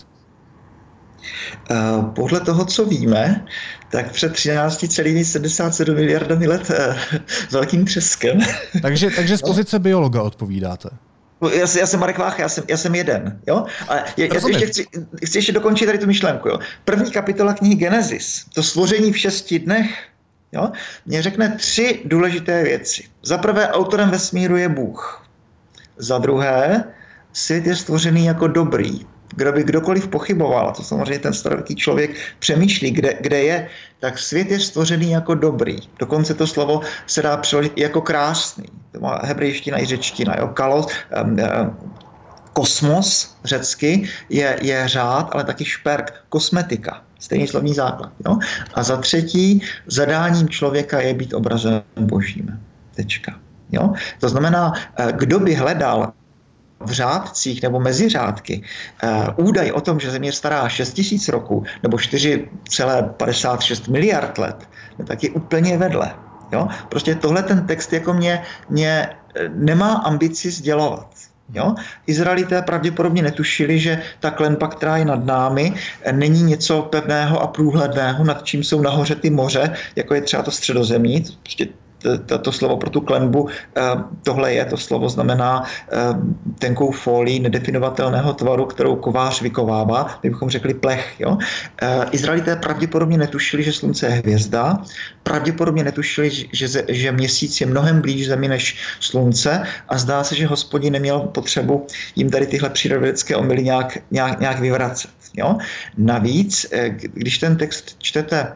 Uh, podle toho, co víme, tak před 13,77 miliardami let uh, velkým třeskem. takže, takže z pozice biologa odpovídáte? Já, já jsem Marek Vácha, já jsem, já jsem jeden. Jo? Ale já, já ještě chci, chci ještě dokončit tady tu myšlenku. Jo? První kapitola knihy Genesis, to stvoření v šesti dnech, jo? mě řekne tři důležité věci. Za prvé, autorem vesmíru je Bůh. Za druhé, svět je stvořený jako dobrý. Kdo by kdokoliv pochyboval, a to samozřejmě ten starověký člověk přemýšlí, kde, kde je, tak svět je stvořený jako dobrý. Dokonce to slovo se dá přeložit jako krásný. To má hebrejština i řečtina. Jo? Kalos, um, um, kosmos řecky je, je řád, ale taky šperk, kosmetika. Stejný slovní základ. Jo? A za třetí, zadáním člověka je být obrazem božím. Tečka. Jo? To znamená, eh, kdo by hledal v řádcích nebo mezi řádky uh, údaj o tom, že Země stará 6 tisíc roků nebo 4,56 miliard let, tak je úplně vedle. Jo? Prostě tohle ten text jako mě, mě eh, nemá ambici sdělovat. Jo? Izraelité pravděpodobně netušili, že ta klenba, která je nad námi, eh, není něco pevného a průhledného, nad čím jsou nahoře ty moře, jako je třeba to středozemí. Prostě to slovo pro tu klenbu, eh, tohle je, to slovo znamená eh, tenkou folii nedefinovatelného tvaru, kterou kovář vykovává, my bychom řekli plech. Jo? Eh, Izraelité pravděpodobně netušili, že slunce je hvězda, pravděpodobně netušili, že, že měsíc je mnohem blíž Zemi než slunce a zdá se, že hospodin neměl potřebu jim tady tyhle přírodovědecké omily nějak, nějak, nějak vyvracet. Jo? Navíc, když ten text čtete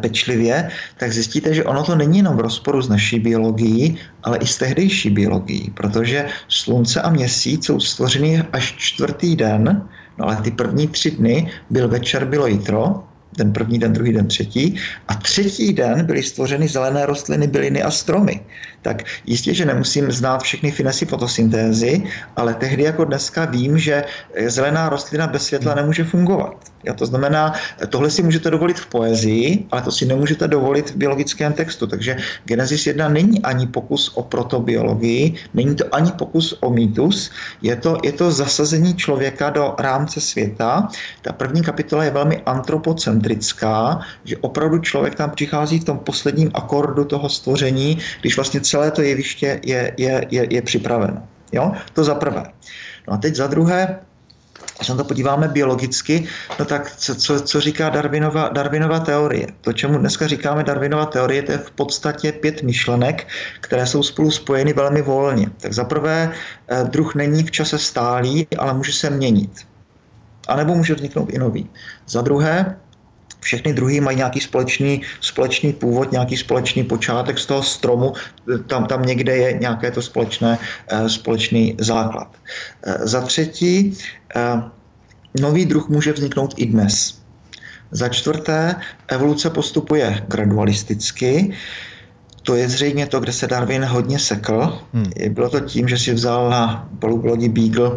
pečlivě, tak zjistíte, že ono to není jenom v rozporu s naší biologií, ale i s tehdejší biologií, protože slunce a měsíc jsou stvořeny až čtvrtý den, no ale ty první tři dny byl večer, bylo jitro, ten první den, druhý den, třetí. A třetí den byly stvořeny zelené rostliny, byliny a stromy. Tak jistě, že nemusím znát všechny finesy fotosyntézy, ale tehdy jako dneska vím, že zelená rostlina bez světla nemůže fungovat. Jo, to znamená, tohle si můžete dovolit v poezii, ale to si nemůžete dovolit v biologickém textu. Takže Genesis 1 není ani pokus o protobiologii, není to ani pokus o mýtus, je to, je to zasazení člověka do rámce světa. Ta první kapitola je velmi antropocentrická, že opravdu člověk tam přichází v tom posledním akordu toho stvoření, když vlastně celé to jeviště je, je, je, je připraveno. Jo? To za prvé. No a teď za druhé, když se na to podíváme biologicky, no tak co, co, co říká Darwinova, Darwinova teorie? To, čemu dneska říkáme Darwinova teorie, to je v podstatě pět myšlenek, které jsou spolu spojeny velmi volně. Tak za prvé, eh, druh není v čase stálý, ale může se měnit. A nebo může vzniknout i nový. Za druhé, všechny druhy mají nějaký společný, společný původ, nějaký společný počátek z toho stromu, tam, tam někde je nějaké to společné, eh, společný základ. Eh, za třetí, eh, nový druh může vzniknout i dnes. Za čtvrté, evoluce postupuje gradualisticky, to je zřejmě to, kde se Darwin hodně sekl. Hmm. Bylo to tím, že si vzal na palubu lodi Beagle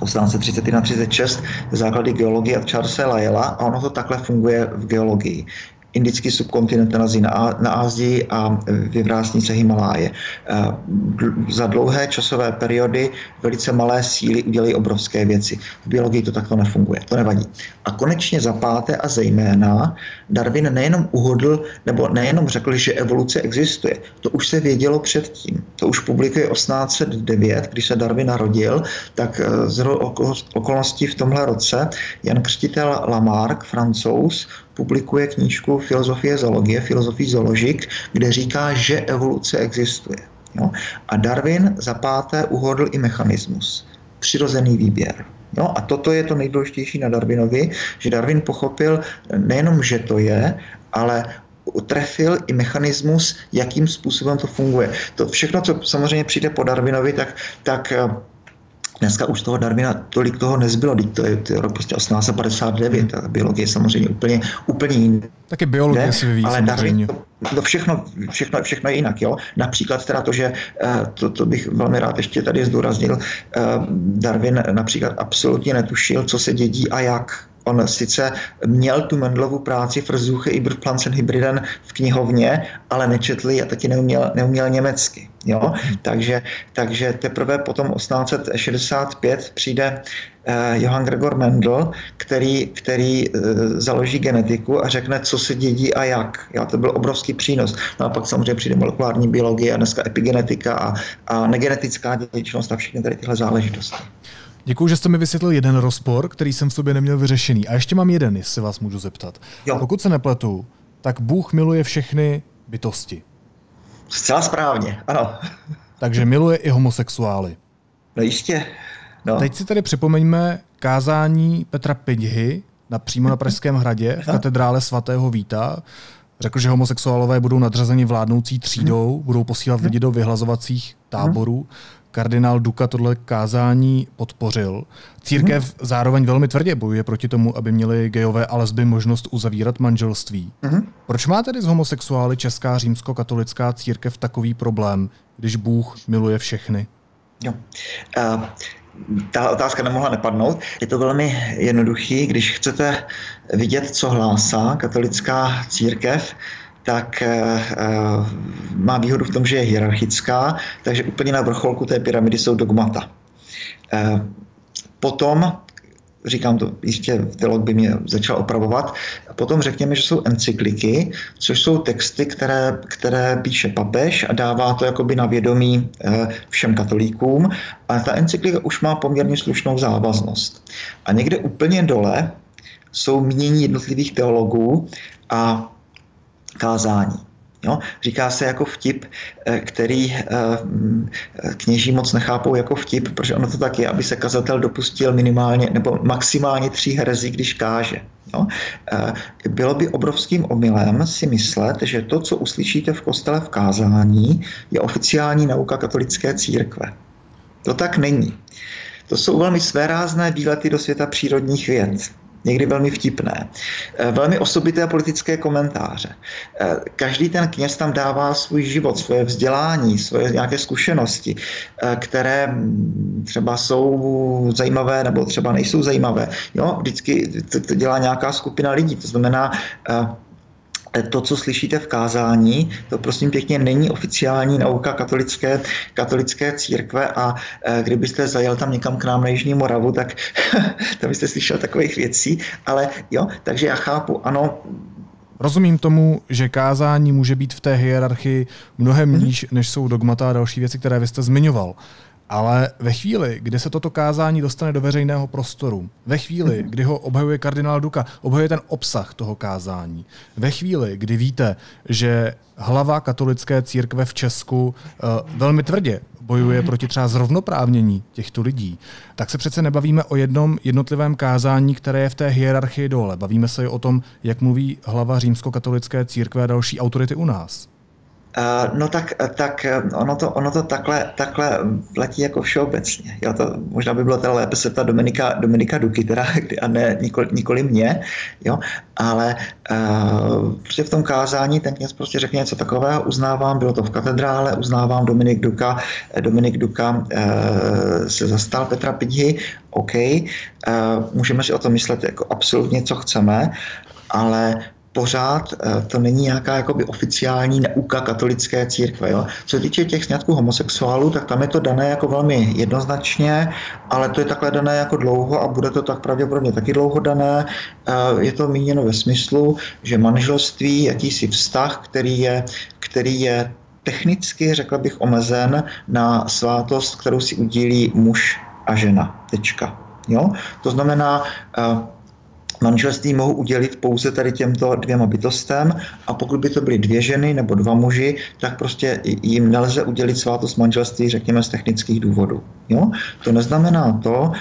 po stránce 31 36 základy geologie od Charlesa Lyella a ono to takhle funguje v geologii indický subkontinent narazí na, na Ázii a vyvrásní se Himaláje. Eh, za dlouhé časové periody velice malé síly udělají obrovské věci. V biologii to takto nefunguje, to nevadí. A konečně za páté a zejména Darwin nejenom uhodl, nebo nejenom řekl, že evoluce existuje. To už se vědělo předtím. To už publikuje 1809, když se Darwin narodil, tak eh, z okolností v tomhle roce Jan Křtitel Lamarck, francouz, publikuje knížku Filozofie zoologie, Filozofii zoologik, kde říká, že evoluce existuje. Jo? A Darwin za páté uhodl i mechanismus. Přirozený výběr. Jo? A toto je to nejdůležitější na Darwinovi, že Darwin pochopil nejenom, že to je, ale trefil i mechanismus, jakým způsobem to funguje. To všechno, co samozřejmě přijde po Darwinovi, tak, tak Dneska už toho Darwina tolik toho nezbylo, to je, to rok prostě 1859, a biologie je samozřejmě úplně, úplně jiná. Taky biologie se vyvíjí ale Darwin, to, to všechno, všechno, všechno je jinak. Jo? Například teda to, že eh, to, to bych velmi rád ještě tady zdůraznil, eh, Darwin například absolutně netušil, co se dědí a jak On sice měl tu Mendlovu práci Versuche über Pflanzen Hybriden v knihovně, ale nečetl a taky neuměl, neuměl německy. Jo? Takže, takže teprve potom 1865 přijde eh, Johann Gregor Mendel, který, který eh, založí genetiku a řekne, co se dědí a jak. Jo? To byl obrovský přínos. No a pak samozřejmě přijde molekulární biologie a dneska epigenetika a, a negenetická dědičnost a všechny tady tyhle záležitosti. Děkuji, že jste mi vysvětlil jeden rozpor, který jsem v sobě neměl vyřešený. A ještě mám jeden, jestli vás můžu zeptat. Jo. Pokud se nepletu, tak Bůh miluje všechny bytosti. Zcela správně, ano. Takže miluje i homosexuály. No jistě. No. Teď si tady připomeňme kázání Petra Pidhy na, přímo na Pražském hradě v katedrále svatého Víta. Řekl, že homosexuálové budou nadřazeni vládnoucí třídou, budou posílat lidi do vyhlazovacích táborů. Kardinál Duka tohle kázání podpořil. Církev hmm. zároveň velmi tvrdě bojuje proti tomu, aby měli gejové a lesby možnost uzavírat manželství. Hmm. Proč má tedy z homosexuály Česká římskokatolická církev takový problém, když Bůh miluje všechny? Jo. Uh, ta otázka nemohla nepadnout. Je to velmi jednoduchý, když chcete vidět, co hlásá katolická církev, tak eh, eh, má výhodu v tom, že je hierarchická, takže úplně na vrcholku té pyramidy jsou dogmata. Eh, potom, říkám to, jistě teolog by mě začal opravovat, potom řekněme, že jsou encykliky, což jsou texty, které, které píše papež a dává to jakoby na vědomí všem katolíkům. A ta encyklika už má poměrně slušnou závaznost. A někde úplně dole jsou mínění jednotlivých teologů a kázání. Jo? Říká se jako vtip, eh, který eh, kněží moc nechápou jako vtip, protože ono to tak je, aby se kazatel dopustil minimálně nebo maximálně tří herezí, když káže. Jo? Eh, bylo by obrovským omylem si myslet, že to, co uslyšíte v kostele v kázání, je oficiální nauka katolické církve. To tak není. To jsou velmi svérázné výlety do světa přírodních věd někdy velmi vtipné, eh, velmi osobité politické komentáře. Eh, každý ten kněz tam dává svůj život, svoje vzdělání, svoje nějaké zkušenosti, eh, které mm, třeba jsou zajímavé nebo třeba nejsou zajímavé. Jo, vždycky to, to dělá nějaká skupina lidí, to znamená, to, co slyšíte v kázání, to prosím pěkně není oficiální nauka katolické, katolické církve a e, kdybyste zajel tam někam k nám na Jižní Moravu, tak tam byste slyšel takových věcí, ale jo, takže já chápu, ano, Rozumím tomu, že kázání může být v té hierarchii mnohem mhm. níž, než jsou dogmata a další věci, které vy jste zmiňoval. Ale ve chvíli, kdy se toto kázání dostane do veřejného prostoru, ve chvíli, kdy ho obhajuje kardinál Duka, obhajuje ten obsah toho kázání, ve chvíli, kdy víte, že hlava katolické církve v Česku uh, velmi tvrdě bojuje proti třeba zrovnoprávnění těchto lidí, tak se přece nebavíme o jednom jednotlivém kázání, které je v té hierarchii dole. Bavíme se i o tom, jak mluví hlava římskokatolické církve a další autority u nás. Uh, no tak, tak ono, to, ono to takhle, takhle letí jako všeobecně. Jo, to možná by bylo teda lépe se ta Dominika, Dominika Duky, teda, a ne nikoli, nikoli mě, jo, ale uh, v tom kázání ten kněz prostě řekne něco takového, uznávám, bylo to v katedrále, uznávám Dominik Duka, Dominik Duka uh, se zastal Petra Pidhy, OK, uh, můžeme si o tom myslet jako absolutně, co chceme, ale pořád eh, to není nějaká jakoby oficiální neuka katolické církve. Jo. Co se týče těch sňatků homosexuálů, tak tam je to dané jako velmi jednoznačně, ale to je takhle dané jako dlouho a bude to tak pravděpodobně taky dlouho dané. Eh, je to míněno ve smyslu, že manželství, jakýsi vztah, který je, který je technicky, řekl bych, omezen na svátost, kterou si udílí muž a žena. Tečka. Jo? To znamená, eh, manželství mohou udělit pouze tady těmto dvěma bytostem a pokud by to byly dvě ženy nebo dva muži, tak prostě jim nelze udělit svátost manželství, řekněme, z technických důvodů. Jo? To neznamená to,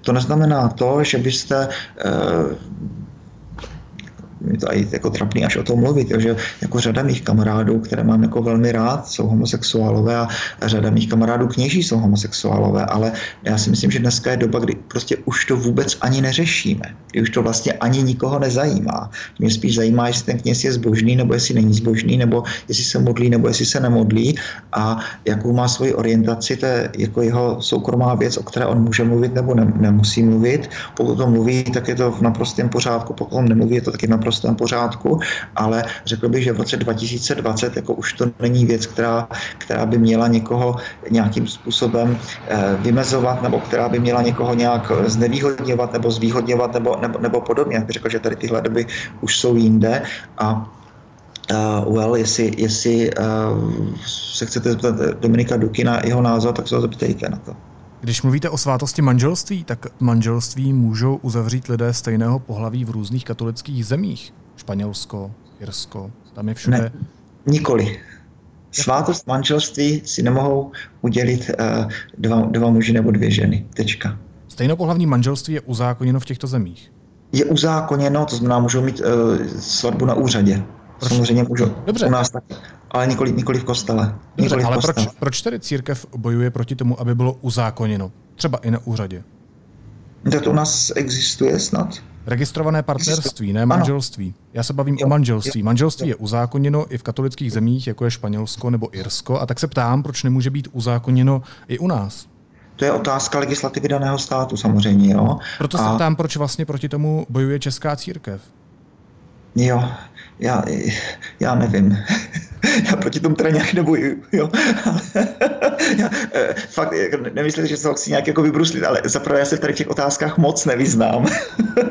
to neznamená to, že byste eh, mi to jako trapný až o tom mluvit, jo, že jako řada mých kamarádů, které mám jako velmi rád, jsou homosexuálové a řada mých kamarádů kněží jsou homosexuálové, ale já si myslím, že dneska je doba, kdy prostě už to vůbec ani neřešíme, kdy už to vlastně ani nikoho nezajímá. Mě spíš zajímá, jestli ten kněz je zbožný, nebo jestli není zbožný, nebo jestli se modlí, nebo jestli se nemodlí a jakou má svoji orientaci, to je jako jeho soukromá věc, o které on může mluvit nebo ne, nemusí mluvit. Pokud to mluví, tak je to v naprostém pořádku, pokud on nemluví, je to taky v naprostém pořádku, ale řekl bych, že v roce 2020 jako už to není věc, která, která by měla někoho nějakým způsobem eh, vymezovat nebo která by měla někoho nějak znevýhodňovat nebo zvýhodňovat nebo, nebo, nebo podobně. Já bych řekl, že tady tyhle doby už jsou jinde a Uh, well, jestli, jestli uh, se chcete zeptat Dominika Duky na jeho názor, tak se ho zeptejte na to. Když mluvíte o svátosti manželství, tak manželství můžou uzavřít lidé stejného pohlaví v různých katolických zemích. Španělsko, Irsko, tam je všude. Ne, nikoli. Svátost manželství si nemohou udělit uh, dva, dva muži nebo dvě ženy. Tečka. Stejnopohlavní manželství je uzákoněno v těchto zemích? Je uzákoněno, to znamená, můžou mít uh, svatbu na úřadě. Proč? Samozřejmě můžou. Dobře. U nás tak, ale nikoli, nikoli v kostele. Dobře, nikoli ale v kostele. proč, proč tedy církev bojuje proti tomu, aby bylo uzákoněno? Třeba i na úřadě. Tak to u nás existuje snad. Registrované partnerství, ne manželství. Já se bavím jo, o manželství. Jo, manželství jo. je uzákoněno i v katolických zemích, jako je Španělsko nebo Irsko, a tak se ptám, proč nemůže být uzákoněno i u nás. To je otázka legislativy daného státu samozřejmě. Jo? Proto se a... ptám, proč vlastně proti tomu bojuje Česká církev. Jo, já, já nevím. já proti tomu teda nějak nebojuju, jo. já, eh, fakt, jako nemyslím, že se ho chci nějak jako vybruslit, ale zaprvé já se tady v těch otázkách moc nevyznám,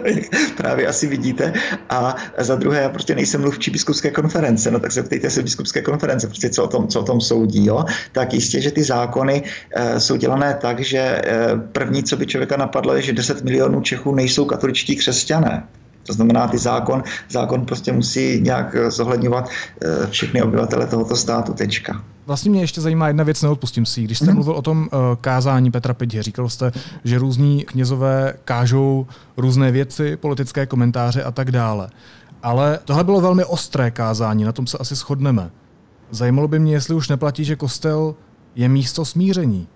jak právě asi vidíte. A za druhé, já prostě nejsem mluvčí biskupské konference, no tak se ptejte se biskupské konference, prostě co o tom, co o tom soudí, jo. Tak jistě, že ty zákony e, jsou dělané tak, že e, první, co by člověka napadlo, je, že 10 milionů Čechů nejsou katoličtí křesťané. To znamená, ty zákon, zákon prostě musí nějak eh, zohledňovat eh, všechny obyvatele tohoto státu. Tečka. Vlastně mě ještě zajímá jedna věc, neodpustím si Když jste hmm. mluvil o tom uh, kázání Petra Pětě, říkal jste, že různí knězové kážou různé věci, politické komentáře a tak dále. Ale tohle bylo velmi ostré kázání, na tom se asi shodneme. Zajímalo by mě, jestli už neplatí, že kostel je místo smíření.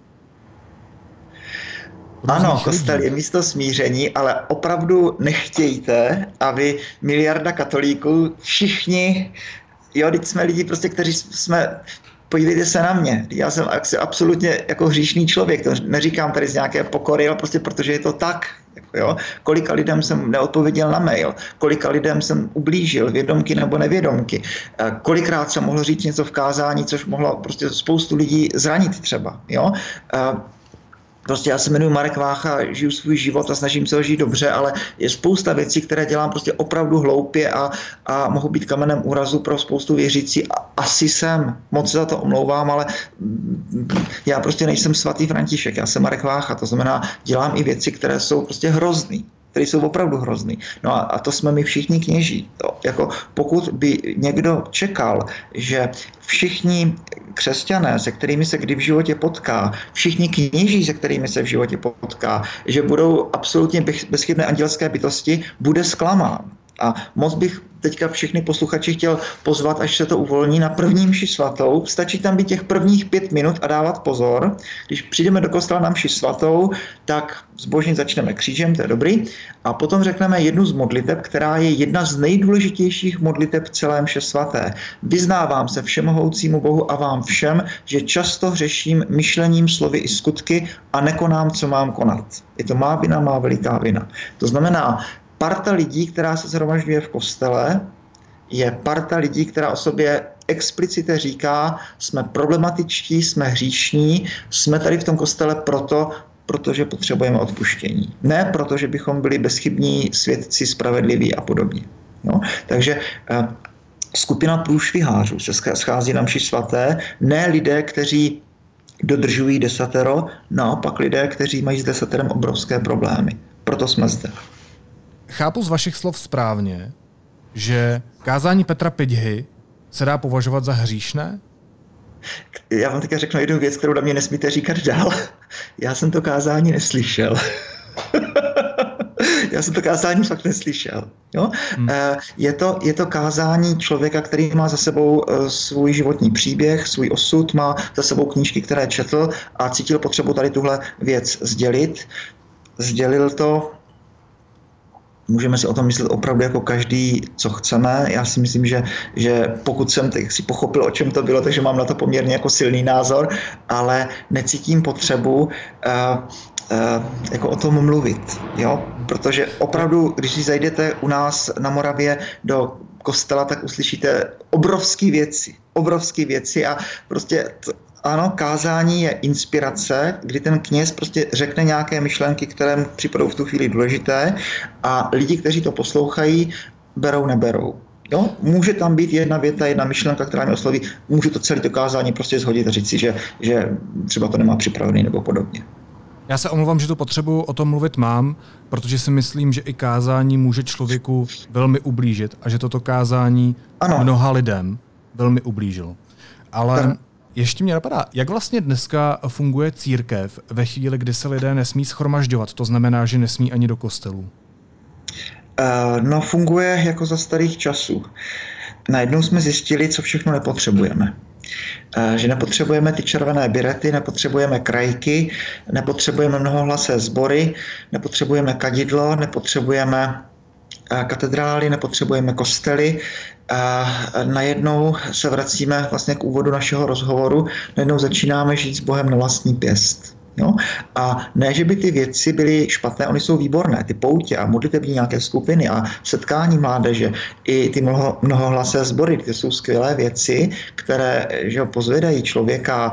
Ano, kostel je místo smíření, ale opravdu nechtějte, aby miliarda katolíků, všichni, jo, teď jsme lidi prostě, kteří jsme podívejte se na mě, já jsem absolutně jako hříšný člověk, to neříkám tady z nějaké pokory, ale prostě protože je to tak, jo. Kolika lidem jsem neodpověděl na mail, kolika lidem jsem ublížil, vědomky nebo nevědomky, eh, kolikrát jsem mohl říct něco v kázání, což mohlo prostě spoustu lidí zranit třeba, jo. Prostě já se jmenuji Marek Vácha, žiju svůj život a snažím se ho žít dobře, ale je spousta věcí, které dělám prostě opravdu hloupě a, a mohu být kamenem úrazu pro spoustu věřící. A asi jsem, moc za to omlouvám, ale já prostě nejsem svatý František, já jsem Marek Vácha, to znamená, dělám i věci, které jsou prostě hrozný které jsou opravdu hrozný. No a, a to jsme my všichni kněží. To, jako pokud by někdo čekal, že všichni křesťané, se kterými se kdy v životě potká, všichni kněží, se kterými se v životě potká, že budou absolutně bezchybné andělské bytosti, bude zklamán. A moc bych teďka všechny posluchači chtěl pozvat, až se to uvolní, na první mši svatou. Stačí tam být těch prvních pět minut a dávat pozor. Když přijdeme do kostela na mši svatou, tak zbožně začneme křížem, to je dobrý. A potom řekneme jednu z modliteb, která je jedna z nejdůležitějších modliteb v celém mše svaté. Vyznávám se všemohoucímu Bohu a vám všem, že často hřeším myšlením, slovy i skutky a nekonám, co mám konat. Je to má vina, má veliká vina. To znamená, parta lidí, která se zhromažďuje v kostele, je parta lidí, která o sobě explicitně říká, jsme problematičtí, jsme hříšní, jsme tady v tom kostele proto, protože potřebujeme odpuštění. Ne proto, že bychom byli bezchybní, svědci, spravedliví a podobně. No, takže eh, skupina průšvihářů se schází na mši svaté, ne lidé, kteří dodržují desatero, naopak lidé, kteří mají s desaterem obrovské problémy. Proto jsme zde chápu z vašich slov správně, že kázání Petra Pidhy se dá považovat za hříšné? Já vám teďka řeknu jednu věc, kterou na mě nesmíte říkat dál. Já jsem to kázání neslyšel. Já jsem to kázání fakt neslyšel. Jo? Hmm. Je, to, je to kázání člověka, který má za sebou svůj životní příběh, svůj osud, má za sebou knížky, které četl a cítil potřebu tady tuhle věc sdělit. Sdělil to můžeme si o tom myslet opravdu jako každý, co chceme. Já si myslím, že, že pokud jsem tak si pochopil, o čem to bylo, takže mám na to poměrně jako silný názor, ale necítím potřebu uh, uh, jako o tom mluvit, jo? protože opravdu, když si zajdete u nás na Moravě do kostela, tak uslyšíte obrovské věci, obrovské věci a prostě ano, kázání je inspirace, kdy ten kněz prostě řekne nějaké myšlenky, které mu připadou v tu chvíli důležité a lidi, kteří to poslouchají, berou, neberou. Jo? Může tam být jedna věta, jedna myšlenka, která mě osloví, můžu to celé to kázání prostě zhodit a říct si, že, že třeba to nemá připravený nebo podobně. Já se omlouvám, že tu potřebu o tom mluvit mám, protože si myslím, že i kázání může člověku velmi ublížit a že toto kázání ano. mnoha lidem velmi ublížilo. Ale tak. Ještě mě napadá, jak vlastně dneska funguje církev ve chvíli, kdy se lidé nesmí schromažďovat, to znamená, že nesmí ani do kostelů? Uh, no, funguje jako za starých časů. Najednou jsme zjistili, co všechno nepotřebujeme. Uh, že nepotřebujeme ty červené birety, nepotřebujeme krajky, nepotřebujeme mnohohlasé sbory, nepotřebujeme kadidlo, nepotřebujeme katedrály, nepotřebujeme kostely. A najednou se vracíme vlastně k úvodu našeho rozhovoru, najednou začínáme žít s Bohem na vlastní pěst. Jo? A ne, že by ty věci byly špatné, oni jsou výborné. Ty poutě a modlitební nějaké skupiny a setkání mládeže, i ty mnoho, mnohohlasé sbory, ty jsou skvělé věci, které že pozvedají člověka.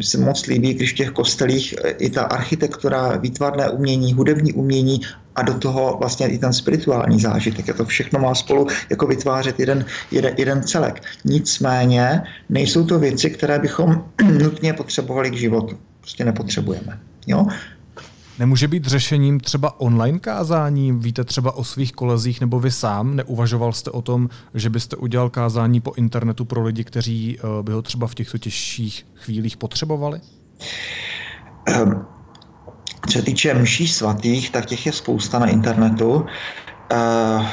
Se moc líbí, když v těch kostelích e, i ta architektura, výtvarné umění, hudební umění a do toho vlastně i ten spirituální zážitek. A to všechno má spolu jako vytvářet jeden, jeden, jeden celek. Nicméně nejsou to věci, které bychom nutně potřebovali k životu. Prostě nepotřebujeme. Jo? Nemůže být řešením třeba online kázání? Víte třeba o svých kolezích nebo vy sám? Neuvažoval jste o tom, že byste udělal kázání po internetu pro lidi, kteří eh, by ho třeba v těchto těžších chvílích potřebovali? Um co se týče mší svatých, tak těch je spousta na internetu. Uh,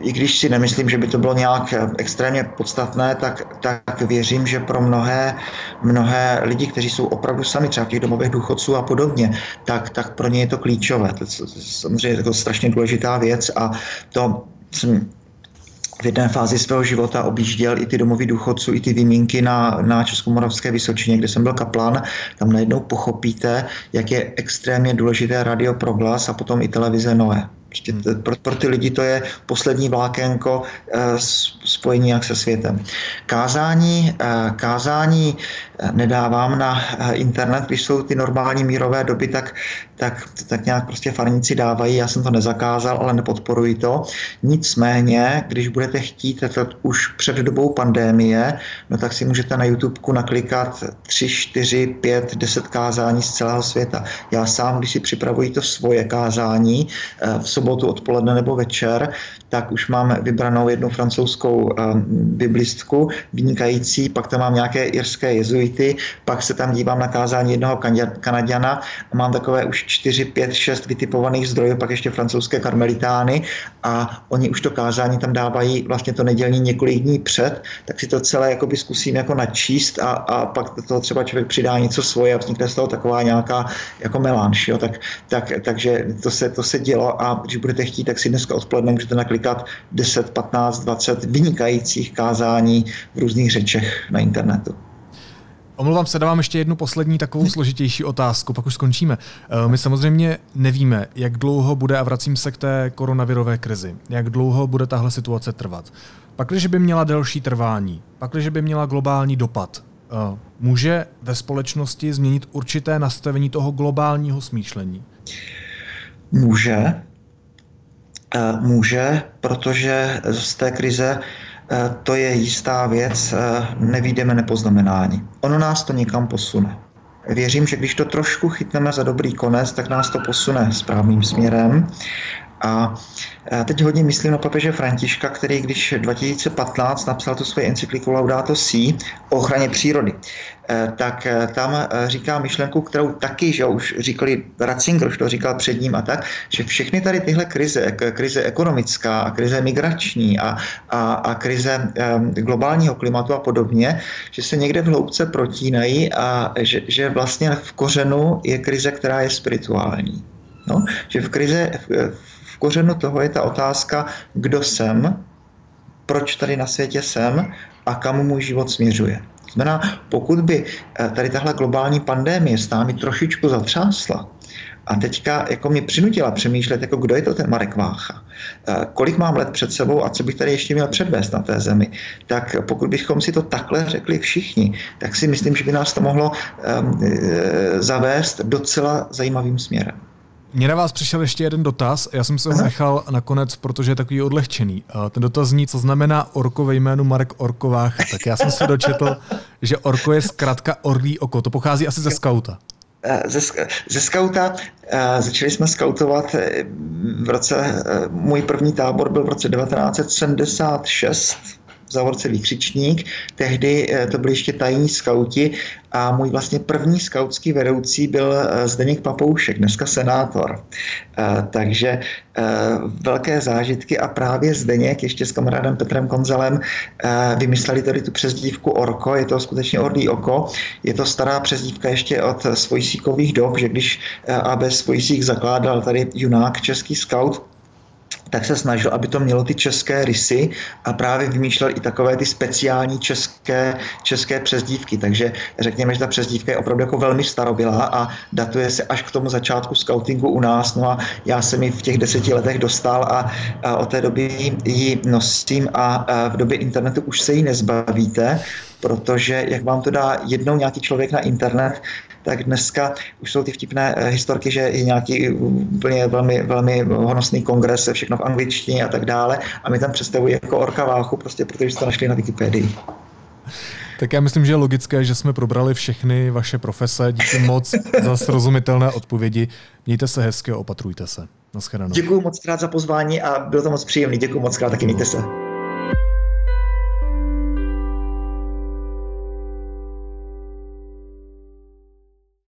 I když si nemyslím, že by to bylo nějak extrémně podstatné, tak, tak věřím, že pro mnohé, mnohé lidi, kteří jsou opravdu sami třeba těch domových důchodců a podobně, tak, tak pro ně je to klíčové. To je samozřejmě to strašně důležitá věc a to jsem v jedné fázi svého života objížděl i ty domovy důchodců, i ty výmínky na, na Českomoravské Vysočině, kde jsem byl kaplan. Tam najednou pochopíte, jak je extrémně důležité radio Proglas a potom i televize Noé. Prostě hmm. pro, pro ty lidi to je poslední vlákénko eh, spojení jak se světem. Kázání, eh, kázání nedávám na internet, když jsou ty normální mírové doby, tak, tak, tak nějak prostě farníci dávají, já jsem to nezakázal, ale nepodporuji to. Nicméně, když budete chtít, to už před dobou pandémie, no tak si můžete na YouTube naklikat 3, 4, 5, 10 kázání z celého světa. Já sám, když si připravuji to svoje kázání v sobotu odpoledne nebo večer, tak už mám vybranou jednu francouzskou um, biblistku, vynikající, pak tam mám nějaké irské jezuity, pak se tam dívám na kázání jednoho Kanaděna a mám takové už 4, 5, 6 vytipovaných zdrojů, pak ještě francouzské karmelitány a oni už to kázání tam dávají vlastně to nedělní několik dní před, tak si to celé jakoby zkusím jako načíst a, a pak to třeba člověk přidá něco svoje a vznikne z toho taková nějaká jako melanž, jo? Tak, tak, takže to se, to se dělo a když budete chtít, tak si dneska odpoledne můžete naklikat 10, 15, 20 vynikajících kázání v různých řečech na internetu. Omlouvám se, dávám ještě jednu poslední takovou složitější otázku, pak už skončíme. Eh, my samozřejmě nevíme, jak dlouho bude, a vracím se k té koronavirové krizi, jak dlouho bude tahle situace trvat. Pakliže by měla delší trvání, pakliže by měla globální dopad, eh, může ve společnosti změnit určité nastavení toho globálního smýšlení? Může, Eh, může, protože z té krize to je jistá věc, eh, nevídeme nepoznamenání. Ono nás to někam posune. Věřím, že když to trošku chytneme za dobrý konec, tak nás to posune správným směrem A teď hodně myslím na papeže Františka, který když 2015 napsal tu svoji encykliku Laudato Si o ochraně přírody, Eh, tak eh, tam eh, říká myšlenku, kterou taky, že už říkali Ratzinger, už to říkal před ním a tak, že všechny tady tyhle krize, krize ekonomická a krize migrační a, a, a krize globálního klimatu a podobně, že se někde v hloubce protínají a že, že vlastně v kořenu je krize, která je spirituální. No, že v krize, v kořenu toho je ta otázka, kdo jsem, proč tady na světě jsem a kam můj život směřuje. Znamená, pokud by eh, tady tahle globální pandémie s námi trošičku zatřásla, a teďka jako mě přinutila přemýšlet, jako kdo je to ten Marek Vácha, eh, kolik mám let před sebou a co bych tady ještě měl předvést na té zemi. Tak pokud bychom si to takhle řekli všichni, tak si myslím, že by nás to mohlo um, zavést docela zajímavým směrem. Mně na vás přišel ještě jeden dotaz, já jsem se ho nechal nakonec, protože je takový odlehčený. Ten dotaz zní, co znamená orko ve jménu Marek Orkovách. Tak já jsem se dočetl, že orko je zkrátka orlí oko. To pochází asi ze skauta. Eh, ze, ze skauta eh, začali jsme skautovat eh, v roce, můj první tábor byl v roce 1976 závorce výkřičník. Tehdy eh, to byli ještě tajní skauti a můj vlastně první skautský vedoucí byl eh, Zdeněk Papoušek, dneska senátor. Eh, takže velké zážitky a právě Zdeněk ještě s kamarádem Petrem Konzalem vymysleli tady tu přezdívku Orko, je to skutečně Orlí oko. Je to stará přezdívka ještě od svojsíkových dob, že když AB Svojsík zakládal tady junák český scout, tak se snažil, aby to mělo ty české rysy a právě vymýšlel i takové ty speciální české, české přezdívky. Takže řekněme, že ta přezdívka je opravdu jako velmi starobylá a datuje se až k tomu začátku scoutingu u nás. No a já jsem ji v těch deseti letech dostal a, a od té doby ji nosím a, a v době internetu už se ji nezbavíte, protože jak vám to dá jednou nějaký člověk na internet, tak dneska už jsou ty vtipné eh, historky, že je nějaký úplně velmi, velmi honosný kongres, všechno v angličtině a tak dále a my tam představují jako orka váchu, prostě protože jste našli na Wikipedii. Tak já myslím, že je logické, že jsme probrali všechny vaše profese. Díky moc za srozumitelné odpovědi. Mějte se hezky a opatrujte se. Naschledanou. Děkuji moc krát za pozvání a bylo to moc příjemné. Děkuji moc krát, taky mějte se.